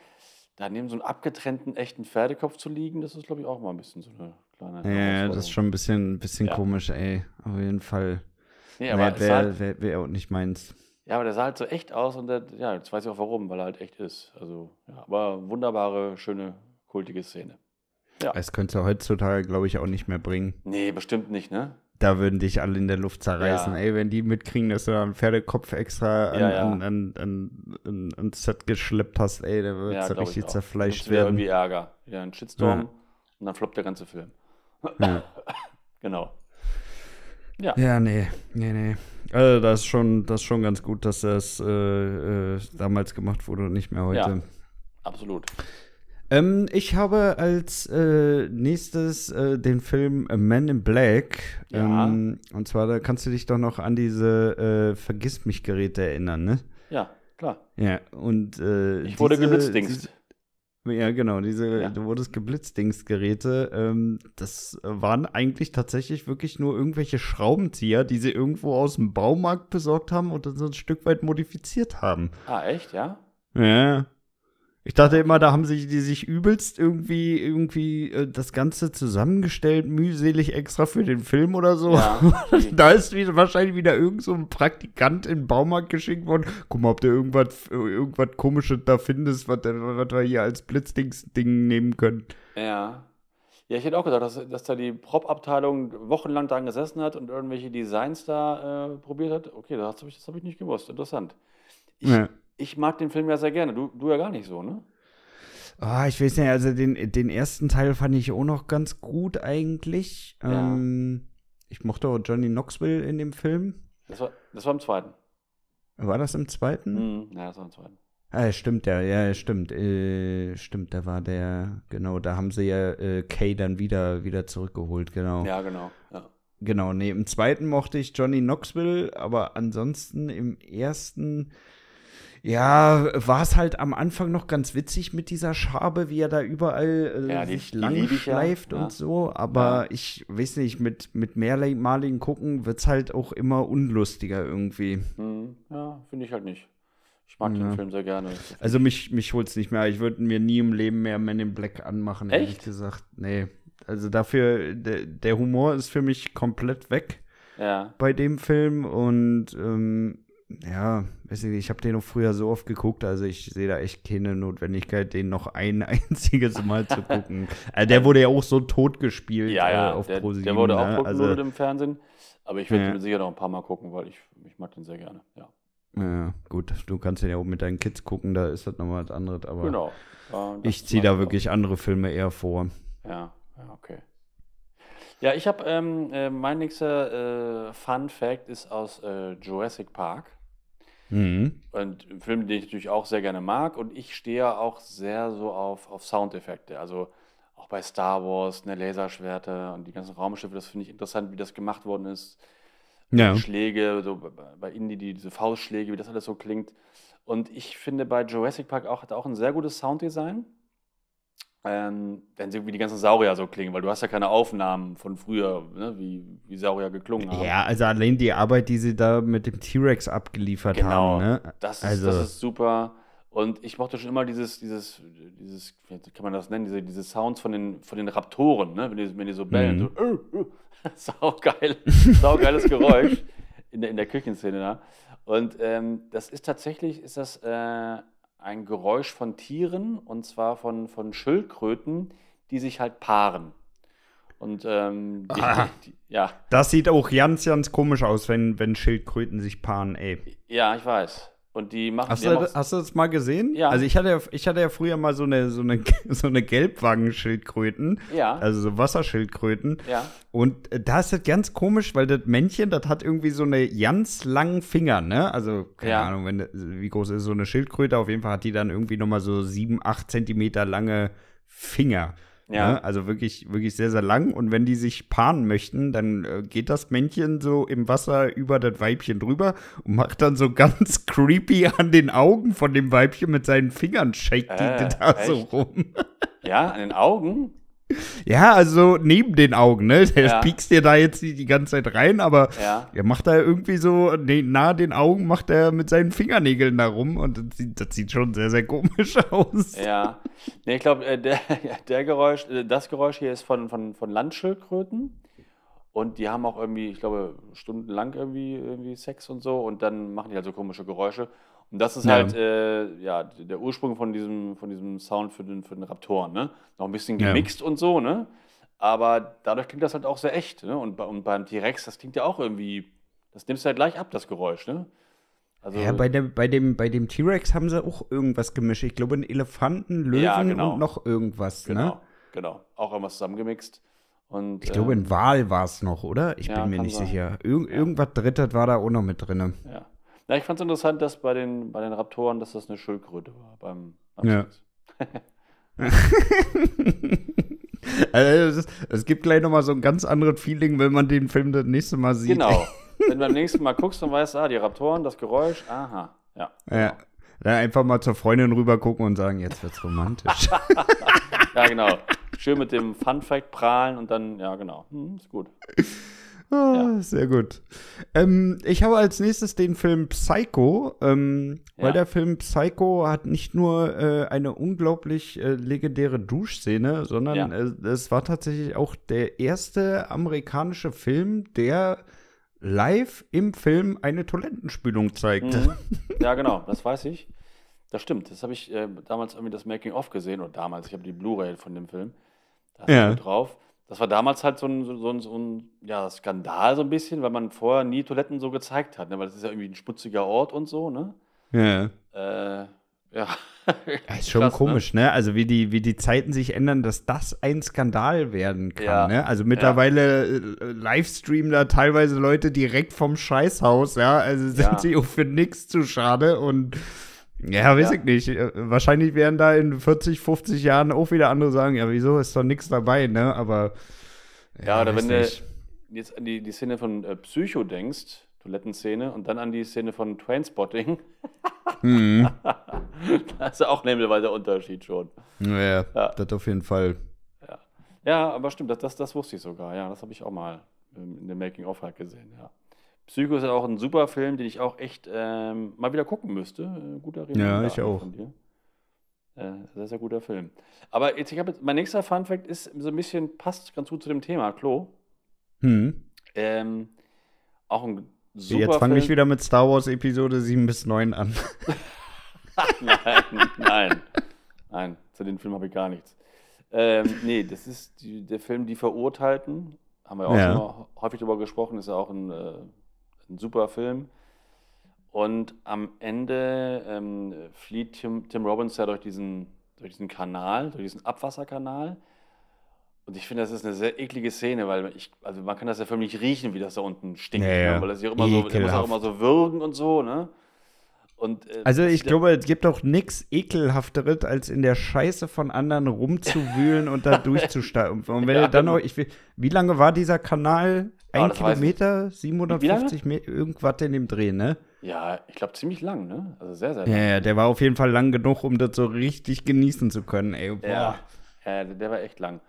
da neben so einem abgetrennten echten Pferdekopf zu liegen, das ist, glaube ich, auch mal ein bisschen so eine kleine Ja, das ist schon ein bisschen, ein bisschen Ja. komisch, ey. Auf jeden Fall. Nee, aber, Nee, sah halt, Wäre wär, wär auch nicht meins. ja, aber der sah halt so echt aus und der, ja, jetzt weiß ich auch warum, weil er halt echt ist. Also, ja, aber wunderbare, schöne, kultige Szene. Ja. Das könntest du heutzutage, glaube ich, auch nicht mehr bringen. Nee, bestimmt nicht, ne? Da würden dich alle in der Luft zerreißen. Ja. Ey, wenn die mitkriegen, dass du da einen Pferdekopf extra an, Ja, ja. An, an, an, an, ans Set geschleppt hast, ey, da wird Ja, richtig zerfleischt wieder werden. irgendwie Ärger. Ja, ein Shitstorm und dann floppt der ganze Film. Ja. [LAUGHS] Genau. Ja, nee, nee, nee. Also das ist schon, das ist schon ganz gut, dass das äh, äh, damals gemacht wurde und nicht mehr heute. Ja. Absolut. Ähm, ich habe als äh, nächstes äh, den Film Men in Black. Ja. Ähm, und zwar, da kannst du dich doch noch an diese äh, Vergiss-mich-Geräte erinnern, ne? Ja, klar. Ja, und äh, Ich wurde diese- geblitzdingst. Ja, genau, diese, Ja. du wurdest geblitzdingst-Geräte, ähm, das waren eigentlich tatsächlich wirklich nur irgendwelche Schraubenzieher, die sie irgendwo aus dem Baumarkt besorgt haben und dann so ein Stück weit modifiziert haben. Ah, echt, ja? Ja. Ich dachte immer, da haben sich die sich übelst irgendwie irgendwie äh, das Ganze zusammengestellt, mühselig extra für den Film oder so. Ja. [LAUGHS] da ist wieder, wahrscheinlich wieder irgend so ein Praktikant in den Baumarkt geschickt worden. Guck mal, ob du irgendwas, äh, irgendwas komisches da findest, was, was wir hier als Blitzdings-Ding nehmen können. Ja. Ja, ich hätte auch gedacht, dass, dass da die Prop-Abteilung wochenlang dran gesessen hat und irgendwelche Designs da äh, probiert hat. Okay, das habe ich, das hab ich nicht gewusst. Interessant. Ich, Ja. Ich mag den Film ja sehr gerne. Du, du ja gar nicht so, ne? Ah, ich weiß nicht, also den, den ersten Teil fand ich auch noch ganz gut eigentlich. Ja. Ähm, ich mochte auch Johnny Knoxville in dem Film. Das war, das war im zweiten. War das im zweiten? Mhm. Ja, das war im zweiten. Ah, stimmt, ja, ja, stimmt. Äh, stimmt, da war der, genau, da haben sie ja äh, Kay dann wieder, wieder zurückgeholt, genau. Ja, genau. Ja. Genau, nee, im zweiten mochte ich Johnny Knoxville, aber ansonsten im ersten, ja, war es halt am Anfang noch ganz witzig mit dieser Schabe, wie er da überall äh, Ja, die- sich lang ja, schleift ja. und so, aber Ja. ich weiß nicht, mit, mit mehrmaligen Gucken wird es halt auch immer unlustiger irgendwie. Mhm. Ja, finde ich halt nicht. Ich mag Ja. den Film sehr gerne. Also mich, mich holt's nicht mehr. Ich würde mir nie im Leben mehr Men in Black anmachen, ehrlich gesagt. Nee. Also dafür, der, der Humor ist für mich komplett weg ja. bei dem Film und ähm, ja, weiß ich, nicht, ich habe den auch früher so oft geguckt, also ich sehe da echt keine Notwendigkeit, den noch ein [LAUGHS] einziges Mal zu gucken. Also der wurde ja auch so tot gespielt Ja, ja, äh, auf der, ProSieben, der wurde auch ne? also, im Fernsehen. Aber ich werde Ja. ihn sicher noch ein paar Mal gucken, weil ich, ich mag den sehr gerne. Ja, ja, gut, du kannst den ja auch mit deinen Kids gucken, da ist das nochmal was anderes, aber genau. Das ich ziehe da auch. wirklich andere Filme eher vor. Ja, ja, okay. Ja, ich habe, ähm, äh, mein nächster äh, Fun Fact ist aus äh, Jurassic Park. Mhm. Und ein Film, den ich natürlich auch sehr gerne mag. Und ich stehe ja auch sehr so auf, auf Soundeffekte. Also auch bei Star Wars, ne, Laserschwerter und die ganzen Raumschiffe, das finde ich interessant, wie das gemacht worden ist. Ja. Die Schläge, so bei- bei Indie, die, diese Faustschläge, wie das alles so klingt. Und ich finde bei Jurassic Park auch, hat auch ein sehr gutes Sounddesign. Ähm, wenn sie wie die ganzen Saurier so klingen, weil du hast ja keine Aufnahmen von früher, ne, wie, wie Saurier geklungen haben. Ja, also allein die Arbeit, die sie da mit dem T-Rex abgeliefert Genau. haben, ne? Das ist, Also- das ist super. Und ich mochte schon immer dieses, dieses, dieses, wie kann man das nennen, diese, diese Sounds von den, von den Raptoren, ne? wenn, die, wenn die so bellen. Mhm. So, äh, äh. [LAUGHS] Saugeil, [LAUGHS] saugeiles Geräusch in der, in der Küchenszene da. Und ähm, das ist tatsächlich, ist das äh, ein Geräusch von Tieren und zwar von, von Schildkröten, die sich halt paaren. Und ähm, die, Ah. die, ja, Das sieht auch ganz, ganz komisch aus, wenn, wenn Schildkröten sich paaren, ey. ja, ich weiß. Und die machen Hast die du, hast du das mal gesehen? Ja. Also ich hatte, ja- ich hatte ja früher mal so eine, so eine, [LAUGHS] so eine Gelbwangenschildkröten, Ja, also so Wasserschildkröten. ja. Und äh, da ist das ganz komisch, weil das Männchen, das hat irgendwie so eine ganz langen Finger, ne? Also, keine Ja. Ahnung, wenn, wie groß ist so eine Schildkröte? Auf jeden Fall hat die dann irgendwie nochmal so sieben, acht Zentimeter lange Finger. Ja. Ne? Also wirklich, wirklich sehr, sehr lang. Und wenn die sich paaren möchten, dann äh, geht das Männchen so im Wasser über das Weibchen drüber und macht dann so [LAUGHS] ganz creepy an den Augen von dem Weibchen mit seinen Fingern, shake die Äh, da so echt? rum. Ja, an den Augen? Ja, also neben den Augen, ne? Der Ja. piekst dir da jetzt nicht die ganze Zeit rein, aber Ja. er macht da irgendwie so, nee, nahe den Augen macht er mit seinen Fingernägeln da rum und das sieht, das sieht schon sehr, sehr komisch [LAUGHS] aus. Ja. Nee, ich glaube, äh, der, der Geräusch, äh, das Geräusch hier ist von, von, von Landschildkröten. Und die haben auch irgendwie, ich glaube, stundenlang irgendwie, irgendwie Sex und so. Und dann machen die halt so komische Geräusche. Und das ist Ja. halt äh, ja, der Ursprung von diesem, von diesem Sound für den, für den Raptoren. Ne? Noch ein bisschen Ja. gemixt und so, ne? Aber dadurch klingt das halt auch sehr echt. Ne? Und, und beim T-Rex, das klingt ja auch irgendwie, das nimmst du halt gleich ab, das Geräusch, ne? Also, Ja, bei dem, bei dem, bei dem T-Rex haben sie auch irgendwas gemischt. Ich glaube, einen Elefanten, Löwen Ja, genau. und noch irgendwas, genau, ne? genau. Auch irgendwas zusammengemixt. Und, Ich glaube, ähm, ein Wal war es noch, oder? Ich Ja, bin mir nicht sein. sicher. Ir Irgendwas Drittes war da auch noch mit drin. Ja. Na, ich fand es interessant, dass bei den, bei den Raptoren, dass das eine Schildkröte war beim, beim Ja. [LAUGHS] Also, es, gibt gleich noch mal so ein ganz anderes Feeling, wenn man den Film das nächste Mal sieht. Genau. [LAUGHS] Wenn du beim nächsten Mal guckst und weißt, ah, die Raptoren, das Geräusch, aha. Ja. Ja. Dann einfach mal zur Freundin rüber gucken und sagen, jetzt wird's romantisch. [LAUGHS] Ja, genau. Schön mit dem Fun Fact prahlen und dann, ja, genau. Hm, ist gut. Ah, Sehr gut. Ähm, ich habe als nächstes den Film Psycho, ähm, weil Ja. der Film Psycho hat nicht nur äh, eine unglaublich äh, legendäre Duschszene, sondern Ja. äh, es war tatsächlich auch der erste amerikanische Film, der live im Film eine Toilettenspülung zeigte. Mhm. [LAUGHS] Ja, genau, das weiß ich. Das stimmt. Das habe ich äh, damals irgendwie das Making-of gesehen, oder damals, ich habe die Blu-ray von dem Film. Da ist Ja. ja. drauf. Das war damals halt so ein, so, ein, so ein ja, Skandal so ein bisschen, weil man vorher nie Toiletten so gezeigt hat, ne? weil das ist ja irgendwie ein schmutziger Ort und so, ne? Ja. Äh, ja. Ja, ist schon Krass, ne? komisch, ne? Also wie die, wie die Zeiten sich ändern, dass das ein Skandal werden kann, Ja. ne? Also mittlerweile äh, livestreamen da teilweise Leute direkt vom Scheißhaus, ja? Also sind Ja. sie auch für nix zu schade und ja, weiß Ja. ich nicht. Äh, Wahrscheinlich werden da in 40, 50 Jahren auch wieder andere sagen, ja, wieso ist doch nichts dabei, ne? Aber Ja, oder weiß wenn du jetzt an die, die Szene von äh, Psycho denkst, Toilettenszene, und dann an die Szene von Trainspotting, [LAUGHS] Mhm. [LAUGHS] da ist ja auch nämlich der Unterschied schon. Ja, Ja. das auf jeden Fall. Ja, aber stimmt, das, das, das wusste ich sogar. Ja, das habe ich auch mal ähm, in dem Making-of halt gesehen. Ja. Psycho ist ja auch ein super Film, den ich auch echt ähm, mal wieder gucken müsste. Äh, guter Reminder Ja, ich auch. von dir. Äh, sehr, sehr guter Film. Aber jetzt, ich habe jetzt, mein nächster Fun-Fact ist so ein bisschen, passt ganz gut zu dem Thema, Klo. Hm. Ähm, auch ein super Jetzt fang Film. mich wieder mit Star Wars Episode 7 bis 9 an. [LAUGHS] [LAUGHS] nein, nein, nein, zu den Filmen habe ich gar nichts. Ähm, nee, das ist die, der Film Die Verurteilten. Haben wir auch Ja. häufig darüber gesprochen. Ist ja auch ein, äh, ein super Film. Und am Ende ähm, flieht Tim, Tim Robbins ja durch diesen, durch diesen Kanal, durch diesen Abwasserkanal. Und ich finde, das ist eine sehr eklige Szene, weil ich, also man kann das ja förmlich riechen, wie das da unten stinkt. Ja, ja. Ne? Weil das ja auch immer so, muss auch immer so würgen und so, ne? Und, äh, Also ich glaube, es gibt auch nichts ekelhafteres, als in der Scheiße von anderen rumzuwühlen und da [LAUGHS] durchzusteigen. Und wenn Ja, du dann noch, ich will, wie lange war dieser Kanal? Ein. Kilometer, Wie lange? 750 Meter, irgendwas in dem Dreh, ne? Ja, ich glaube ziemlich lang, ne? Also sehr, sehr Ja, lang. ja, der war auf jeden Fall lang genug, um das so richtig genießen zu können, ey. Boah. Ja, ja der, der war echt lang.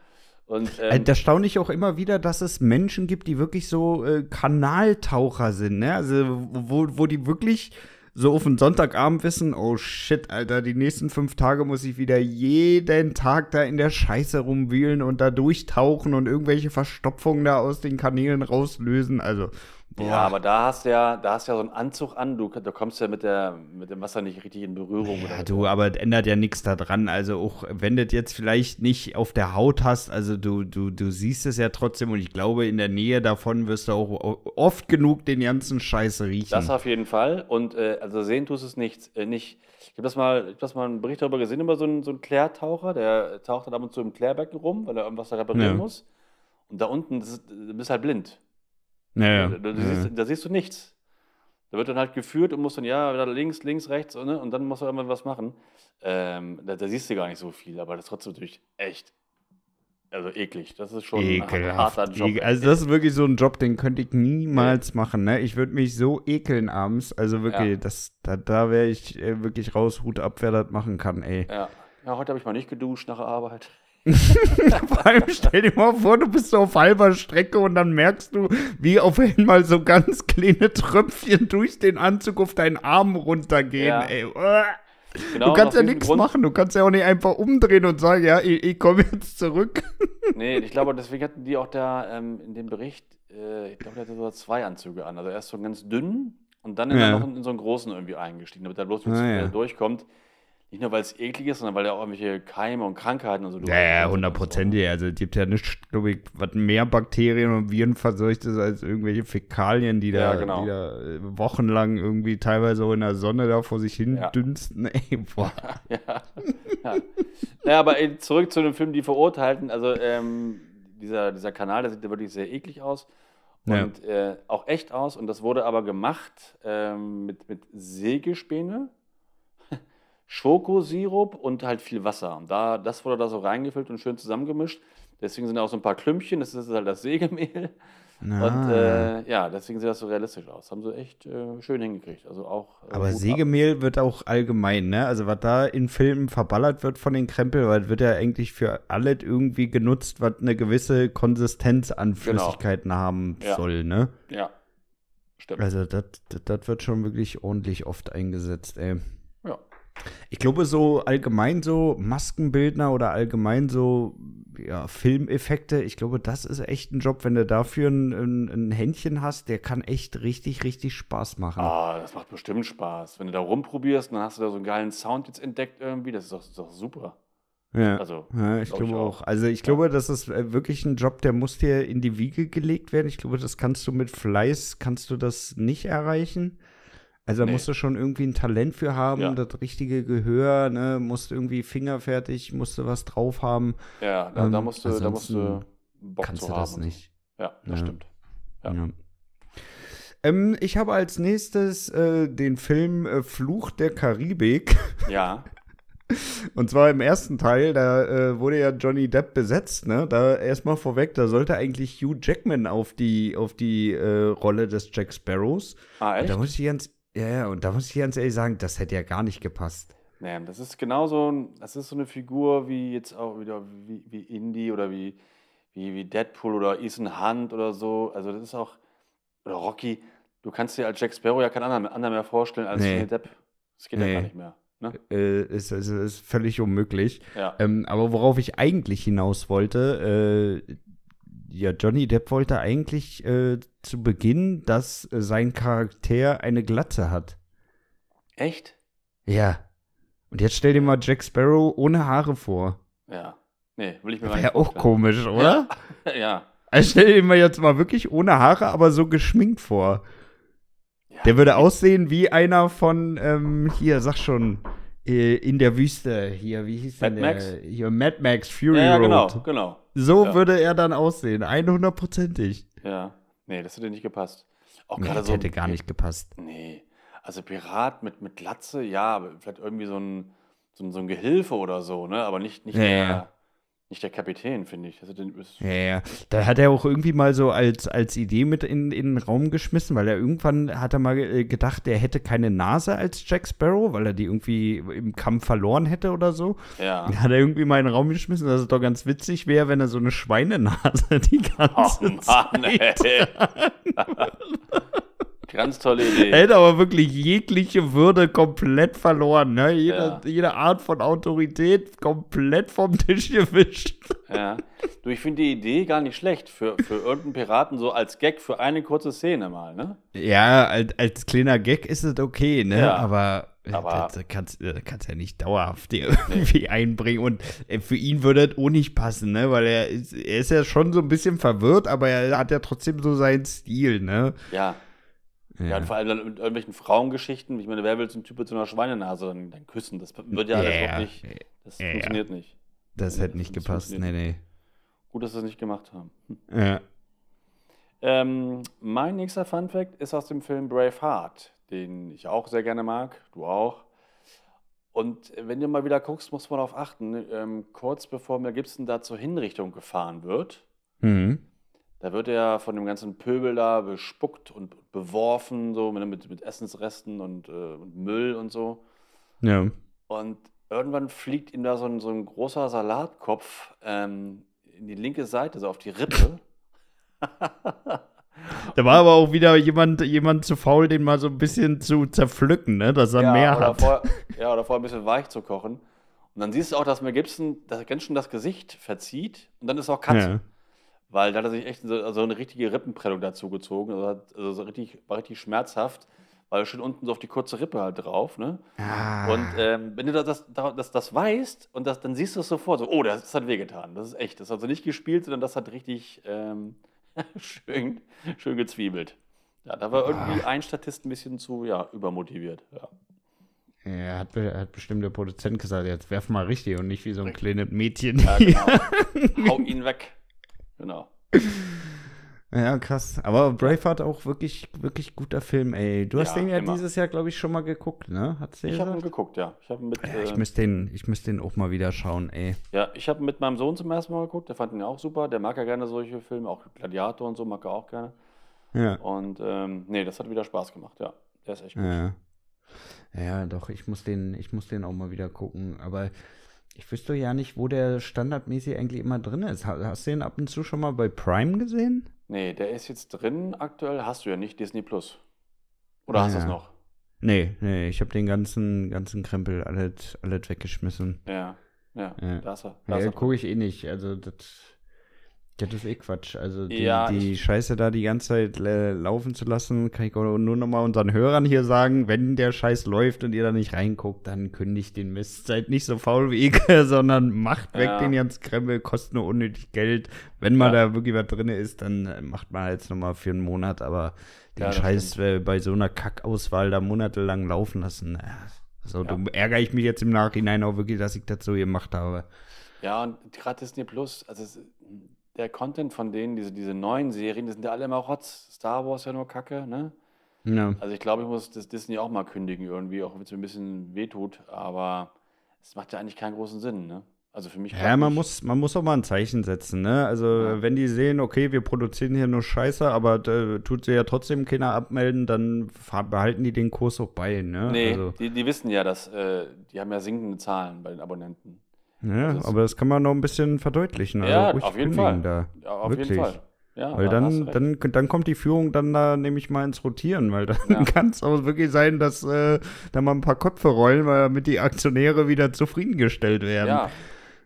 Und Äh, ähm, Da staune ich auch immer wieder, dass es Menschen gibt, die wirklich so äh, Kanaltaucher sind, ne? Also, wo, wo die wirklich so auf den Sonntagabend wissen, oh shit, Alter, die nächsten fünf Tage muss ich wieder jeden Tag da in der Scheiße rumwühlen und da durchtauchen und irgendwelche Verstopfungen da aus den Kanälen rauslösen. Also, boah. ja, aber da hast du ja, da hast ja so einen Anzug an, du, du kommst ja mit, der, mit dem Wasser nicht richtig in Berührung. Ja, du, aber es ändert ja nichts daran. Also auch wenn du das jetzt vielleicht nicht auf der Haut hast, also du, du, du siehst es ja trotzdem und ich glaube, in der Nähe davon wirst du auch oft genug den ganzen Scheiß riechen. Das auf jeden Fall. Und äh, also sehen tust es nicht. Äh, nicht. Ich habe das, mal- ich hab das mal einen Bericht darüber gesehen, über so einen, so einen Klärtaucher, der taucht dann ab und zu im Klärbecken rum, weil er irgendwas da reparieren Ja. muss. Und da unten, das ist, du bist halt blind. Ja, ja. Da, da, ja. siehst, da siehst du nichts. Da wird dann halt geführt und muss dann, ja, links, links, rechts, ne? und dann muss er irgendwann was machen. Ähm, da, da siehst du gar nicht so viel, aber das ist trotzdem natürlich echt, also eklig. Das ist schon ein Ekelhaft. harter Job. Ekel- Also das ist wirklich so ein Job, den könnte ich niemals machen. Ne? Ich würde mich so ekeln abends. Also wirklich, Ja. das, da, da wäre ich äh, wirklich raus, Hut ab, wer das machen kann, ey. ja. ja, heute habe ich mal nicht geduscht nach der Arbeit. [LAUGHS] Vor allem stell dir mal vor, du bist so auf halber Strecke und dann merkst du, wie auf einmal so ganz kleine Tröpfchen durch den Anzug auf deinen Arm runtergehen, Ja. ey. Genau Du kannst ja nichts Grund- machen, du kannst ja auch nicht einfach umdrehen und sagen, ja, ich, ich komme jetzt zurück. [LAUGHS] Nee, ich glaube, deswegen hatten die auch da ähm, in dem Bericht, äh, ich glaube, der hatte sogar zwei Anzüge an. Also erst so einen ganz dünnen und dann Ja. er noch in, in so einen großen irgendwie eingestiegen, damit er bloß Ah, ja. durchkommt. Nicht nur, weil es eklig ist, sondern weil er auch irgendwelche Keime und Krankheiten und so Ja, ja, hundertprozentig. Also es gibt ja nicht, glaube ich, was mehr Bakterien und Viren verseucht ist als irgendwelche Fäkalien, die da, Ja, genau. die da äh, wochenlang irgendwie teilweise auch in der Sonne da vor sich hin Ja. dünsten. [LAUGHS] Ey, boah. [LAUGHS] Ja. ja. Naja, aber äh, zurück zu dem Film Die Verurteilten. Also ähm, dieser, dieser Kanal, der sieht ja wirklich sehr eklig aus. Und äh, auch echt aus. Und das wurde aber gemacht ähm, mit, mit Sägespäne, Schokosirup und halt viel Wasser. Und da, das wurde da so reingefüllt und schön zusammengemischt. Deswegen sind da auch so ein paar Klümpchen, das ist halt das Sägemehl. Und Ah. äh, ja, deswegen sieht das so realistisch aus. Haben sie echt äh, schön hingekriegt. Also auch. äh, Aber Hut ab. Sägemehl wird auch allgemein, ne? Also was da in Filmen verballert wird von den Krempel, weil wird ja eigentlich für alles irgendwie genutzt, was eine gewisse Konsistenz an Flüssigkeiten haben Genau. Ja. soll, ne? Ja. Stimmt. Also das wird schon wirklich ordentlich oft eingesetzt, ey. Ja. Ich glaube, so allgemein so Maskenbildner oder allgemein so ja, Filmeffekte, ich glaube, das ist echt ein Job, wenn du dafür ein, ein, ein Händchen hast, der kann echt richtig, richtig Spaß machen. Ah, das macht bestimmt Spaß. Wenn du da rumprobierst, dann hast du da so einen geilen Sound jetzt entdeckt irgendwie. Das ist doch, das ist doch super. Ja. Also, Ja, ich glaub glaube ich auch. auch. Also ich glaube, das ist äh, wirklich ein Job, der muss dir in die Wiege gelegt werden. Ich glaube, das kannst du mit Fleiß, kannst du das nicht erreichen. Also da Nee. musst du schon irgendwie ein Talent für haben, Ja. das richtige Gehör, ne, musst irgendwie fingerfertig, musst du was drauf haben. Ja, da, da Ähm, musst du, da musst du Bock Kannst zu du haben. das nicht. Ja, das Ja. stimmt. Ja. Ja. Ähm, ich habe als nächstes äh, den Film äh, Fluch der Karibik. [LAUGHS] Ja, Und zwar im ersten Teil, da äh, wurde ja Johnny Depp besetzt, ne? Da erstmal vorweg, da sollte eigentlich Hugh Jackman auf die, auf die äh, Rolle des Jack Sparrows. ah, Und echt? da muss ich ganz, ja, ja, und da muss ich ganz ehrlich sagen, das hätte ja gar nicht gepasst. Nee, das ist genauso, das ist so eine Figur wie jetzt auch wieder wie, wie Indy oder wie, wie, wie Deadpool oder Ethan Hunt oder so. Also das ist auch, oder Rocky. Du kannst dir als Jack Sparrow ja keinen anderen, anderen mehr vorstellen als Nee. Johnny Depp. Das geht ja Nee. gar nicht mehr. Ne? Äh, ist, ist, ist völlig unmöglich. Ja. Ähm, aber worauf ich eigentlich hinaus wollte, äh, ja, Johnny Depp wollte eigentlich äh, zu Beginn, dass äh, sein Charakter eine Glatze hat. Echt? Ja. Und jetzt stell dir mal Jack Sparrow ohne Haare vor. Ja. Nee, will ich mir Wäre auch komisch, oder? Ja. [LAUGHS] ja. Also stell dir mal jetzt mal wirklich ohne Haare, aber so geschminkt vor. Ja. Der würde aussehen wie einer von, ähm, hier, sag schon, äh, in der Wüste. Hier, wie hieß Mad denn Max? der? Hier, Mad Max, Fury Ja, ja, Road. genau, genau. So Ja. würde er dann aussehen, 100%ig. Ja. Nee, das hätte nicht gepasst. Auch Nee, gerade das so. hätte gar nicht gepasst. Nee. Also Pirat mit, mit Glatze, ja, aber vielleicht irgendwie so ein, so ein, so ein Gehilfe oder so, ne? Aber nicht, nicht, Ja, der, ja. Nicht der Kapitän, finde ich. Ist, Ja, ja. Da hat er auch irgendwie mal so als, als Idee mit in, in den Raum geschmissen, weil er irgendwann hat er mal äh, gedacht, er hätte keine Nase als Jack Sparrow, weil er die irgendwie im Kampf verloren hätte oder so. ja. Dann hat er irgendwie mal in den Raum geschmissen, dass es doch ganz witzig wäre, wenn er so eine Schweinenase [LAUGHS] die ganze Oh Mann, Zeit. ey. Ganz tolle Idee. Hätte aber wirklich jegliche Würde komplett verloren. Ne? Jede, Ja. jede Art von Autorität komplett vom Tisch gewischt. Ja. Du, ich finde die Idee gar nicht schlecht für, für irgendeinen Piraten so als Gag für eine kurze Szene mal, ne? Ja, als, als kleiner Gag ist es okay, ne? Ja. Aber, äh, Aber- das, das kannst du kannst ja nicht dauerhaft irgendwie einbringen. Und äh, für ihn würde das auch nicht passen, ne? Weil er ist, er ist ja schon so ein bisschen verwirrt, aber er hat ja trotzdem so seinen Stil, ne? Ja. Ja, und vor allem dann mit irgendwelchen Frauengeschichten. Ich meine, wer will so einen Typ mit so einer Schweinenase dann, dann küssen? Das wird ja alles Ja, überhaupt nicht. Das Ja, ja. funktioniert nicht. Das hätte nicht das gepasst. Nee, nee. Gut, dass sie es nicht gemacht haben. Ja. Ähm, mein nächster Funfact ist aus dem Film Braveheart, den ich auch sehr gerne mag, du auch. Und wenn du mal wieder guckst, muss man darauf achten, ähm, kurz bevor Mel Gibson da zur Hinrichtung gefahren wird, Mhm. Da wird er von dem ganzen Pöbel da bespuckt und beworfen, so mit, mit, mit Essensresten und, äh, und Müll und so. Ja. Und irgendwann fliegt ihm da so ein, so ein großer Salatkopf ähm, in die linke Seite, so auf die Rippe. [LAUGHS] Da war aber auch wieder jemand, jemand zu faul, den mal so ein bisschen zu zerpflücken, ne? Dass er ja, mehr hat. Vorher, [LAUGHS] ja, oder vorher ein bisschen weich zu kochen. Und dann siehst du auch, dass Mel Gibson das, ganz schön das Gesicht verzieht und dann ist auch Cut. Ja. Weil da hat er sich echt so, so eine richtige Rippenprellung dazu gezogen. Also, hat, also so richtig, war richtig schmerzhaft, weil schön unten so auf die kurze Rippe halt drauf. Ne? Ah. Und ähm, wenn du das, das, das, das weißt und das, dann siehst du es sofort so, oh, das, das hat wehgetan. Das ist echt. Das hat also nicht gespielt, sondern das hat richtig ähm, [LAUGHS] schön, schön gezwiebelt. Ja, da war irgendwie ein Statist ein bisschen zu ja, übermotiviert. Ja. Er hat, hat bestimmt der Produzent gesagt, jetzt werf mal richtig und nicht wie so ein kleines Mädchen. Ja, genau. [LAUGHS] Hau ihn weg. Genau. Ja, krass. Aber Braveheart auch wirklich, wirklich guter Film, ey. Du hast Ja, den ja immer. dieses Jahr, glaube ich, schon mal geguckt, ne? Hat's Ich habe ihn geguckt, ja. Ich habe mit, Ja, ich äh, müsste den, ich müsste den auch mal wieder schauen, ey. ja, ich habe mit meinem Sohn zum ersten Mal geguckt. Der fand ihn auch super. Der mag ja gerne solche Filme, auch Gladiator und so mag er auch gerne. Ja. Und ähm, nee, das hat wieder Spaß gemacht, ja. Der ist echt gut. Ja. Ja, doch, ich muss den, ich muss den auch mal wieder gucken. Aber ich wüsste ja nicht, wo der standardmäßig eigentlich immer drin ist. Ha- Hast du den ab und zu schon mal bei Prime gesehen? Nee, der ist jetzt drin aktuell. Hast du ja nicht Disney Plus. Oder hast du es Ja. noch? Nee, nee, ich habe den ganzen, ganzen Krempel alles, alles weggeschmissen. Ja, ja. Ja. Da ist er. Da Ja, gucke ich eh nicht. Also das, Das ist eh Quatsch. Also die, Ja, die Scheiße da die ganze Zeit äh, laufen zu lassen, kann ich auch nur nochmal unseren Hörern hier sagen, wenn der Scheiß läuft und ihr da nicht reinguckt, dann kündigt den Mist. Seid nicht so faul wie ich, [LAUGHS] sondern macht weg Ja. den ganzen Krempel, kostet nur unnötig Geld. Wenn mal Ja. da wirklich was drin ist, dann äh, macht man jetzt nochmal für einen Monat, aber den Ja, Scheiß äh, bei so einer Kackauswahl da monatelang laufen lassen. Äh, so Ja. dumm ärgere ich mich jetzt im Nachhinein auch wirklich, dass ich das so gemacht habe. Ja, und gerade Disney Plus, also es, der Content von denen, diese, diese neuen Serien, die sind ja alle immer Rotz. Star Wars ja nur Kacke, ne? Ja. Also ich glaube, ich muss das Disney auch mal kündigen irgendwie, auch wenn es mir ein bisschen wehtut, aber es macht ja eigentlich keinen großen Sinn, ne? Also für mich Ja, man nicht. muss, man muss auch mal ein Zeichen setzen, ne? Also, Ja. wenn die sehen, okay, wir produzieren hier nur Scheiße, aber äh, tut sie ja trotzdem keiner abmelden, dann behalten die den Kurs auch bei, ne? Nee, Also, die, die wissen ja, dass äh, die haben ja sinkende Zahlen bei den Abonnenten. Ja, das aber das kann man noch ein bisschen verdeutlichen. Also Ja, auf jeden Fall. Da. Ja, auf Wirklich. jeden Fall. Ja, Weil dann, dann, dann kommt die Führung dann da nämlich mal ins Rotieren, weil dann Ja. [LAUGHS] kann es auch wirklich sein, dass äh, da mal ein paar Köpfe rollen, weil damit die Aktionäre wieder zufriedengestellt werden. Ja.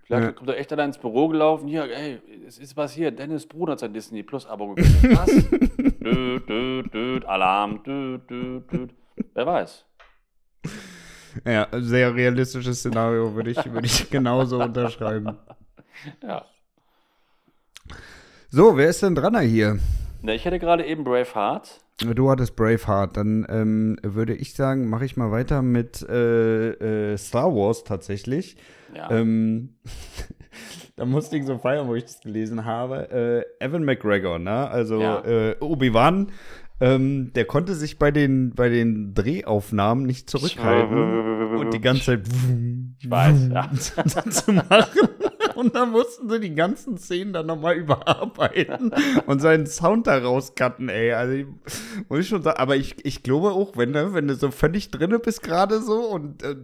Vielleicht Ja. kommt er echt da ins Büro gelaufen. Hier, ey, es ist was hier. Dennis Brun hat sein Disney Plus Abo gekriegt. Was? [LAUGHS] düt, düt, düt, Alarm. Düt, düt, düt. Wer weiß. [LAUGHS] Ja, sehr realistisches Szenario würde ich, würde ich genauso unterschreiben. Ja. So, wer ist denn dran hier? Na, ich hätte gerade eben Braveheart. Du hattest Braveheart, dann ähm, würde ich sagen, mache ich mal weiter mit äh, äh, Star Wars tatsächlich. Ja. Ähm, [LAUGHS] da musste ich so feiern, wo ich das gelesen habe. Äh, Evan McGregor, ne? Also Ja. äh, Obi-Wan, ähm, der konnte sich bei den, bei den Drehaufnahmen nicht zurückhalten und die ganze Zeit Ich weiß, ja. [LAUGHS] zu machen. Und dann mussten sie die ganzen Szenen dann nochmal überarbeiten [LAUGHS] und seinen Sound da rauscutten, ey. Also ich, muss ich schon sagen, aber ich, ich glaube auch, wenn du, wenn du so völlig drinne bist gerade so und äh,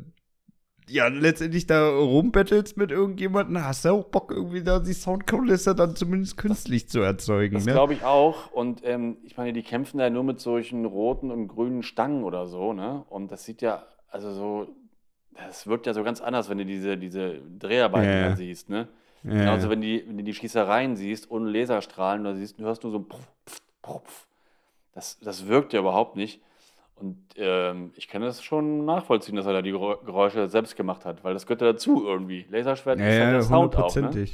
ja, letztendlich da rumbettelst mit irgendjemandem, hast du auch Bock, irgendwie da die Soundkulisse dann zumindest künstlich zu erzeugen, Das ne? glaube ich auch. Und ähm, ich meine, die kämpfen ja nur mit solchen roten und grünen Stangen oder so, ne? Und das sieht ja, also so, das wirkt ja so ganz anders, wenn du diese, diese Dreharbeiten dann siehst, ne? Ja. Genauso, wenn, die, wenn du die Schießereien siehst, ohne Laserstrahlen, da siehst, du hörst nur so ein Puff, Puff. Das, das wirkt ja überhaupt nicht. Und ähm, ich kann das schon nachvollziehen, dass er da die Gerä- Geräusche selbst gemacht hat, weil das gehört ja dazu irgendwie. Laserschwert Ja, ist halt ja, der Sound auch, ne?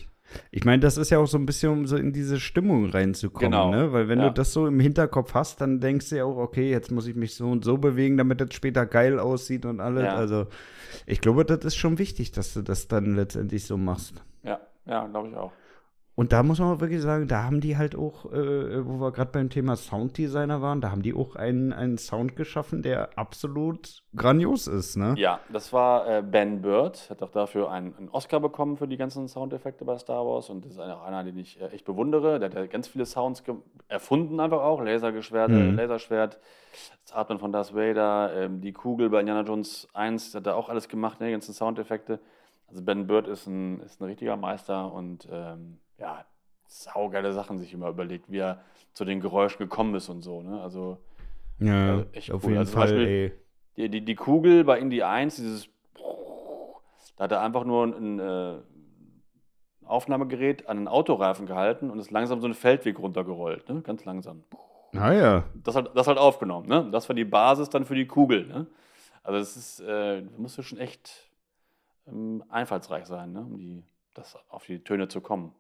Ich meine, das ist ja auch so ein bisschen, um so in diese Stimmung reinzukommen, Genau, ne? Weil wenn ja. du das so im Hinterkopf hast, dann denkst du ja auch, okay, jetzt muss ich mich so und so bewegen, damit das später geil aussieht und alles. Ja. Also ich glaube, das ist schon wichtig, dass du das dann letztendlich so machst. Ja, ja, glaube ich auch. Und da muss man wirklich sagen, da haben die halt auch, äh, wo wir gerade beim Thema Sounddesigner waren, da haben die auch einen, einen Sound geschaffen, der absolut grandios ist, ne? Ja, das war äh, Ben Bird, hat auch dafür einen, einen Oscar bekommen für die ganzen Soundeffekte bei Star Wars und das ist auch einer, den ich äh, echt bewundere. Der hat ja ganz viele Sounds erfunden einfach auch, Lasergeschwerte, Mhm. Laserschwert, das Atmen von Darth Vader, ähm, die Kugel bei Indiana Jones 1, der hat da auch alles gemacht, ne, die ganzen Soundeffekte. Also Ben Bird ist ein, ist ein richtiger Meister und ähm, ja, saugeile Sachen sich immer überlegt, wie er zu den Geräuschen gekommen ist und so, ne? Also Ja, Also echt auf cool. jeden Also zum Fall, Beispiel- ey. die, die, die Kugel bei Indie 1, dieses da hat er einfach nur ein, äh, Aufnahmegerät an einen Autoreifen gehalten und ist langsam so einen Feldweg runtergerollt, ne? ganz langsam. Naja, Das hat, das halt aufgenommen. Ne? Das war die Basis dann für die Kugel. Ne? Also das ist, äh, da musst du schon echt ähm, einfallsreich sein, ne? um die, das auf die Töne zu kommen.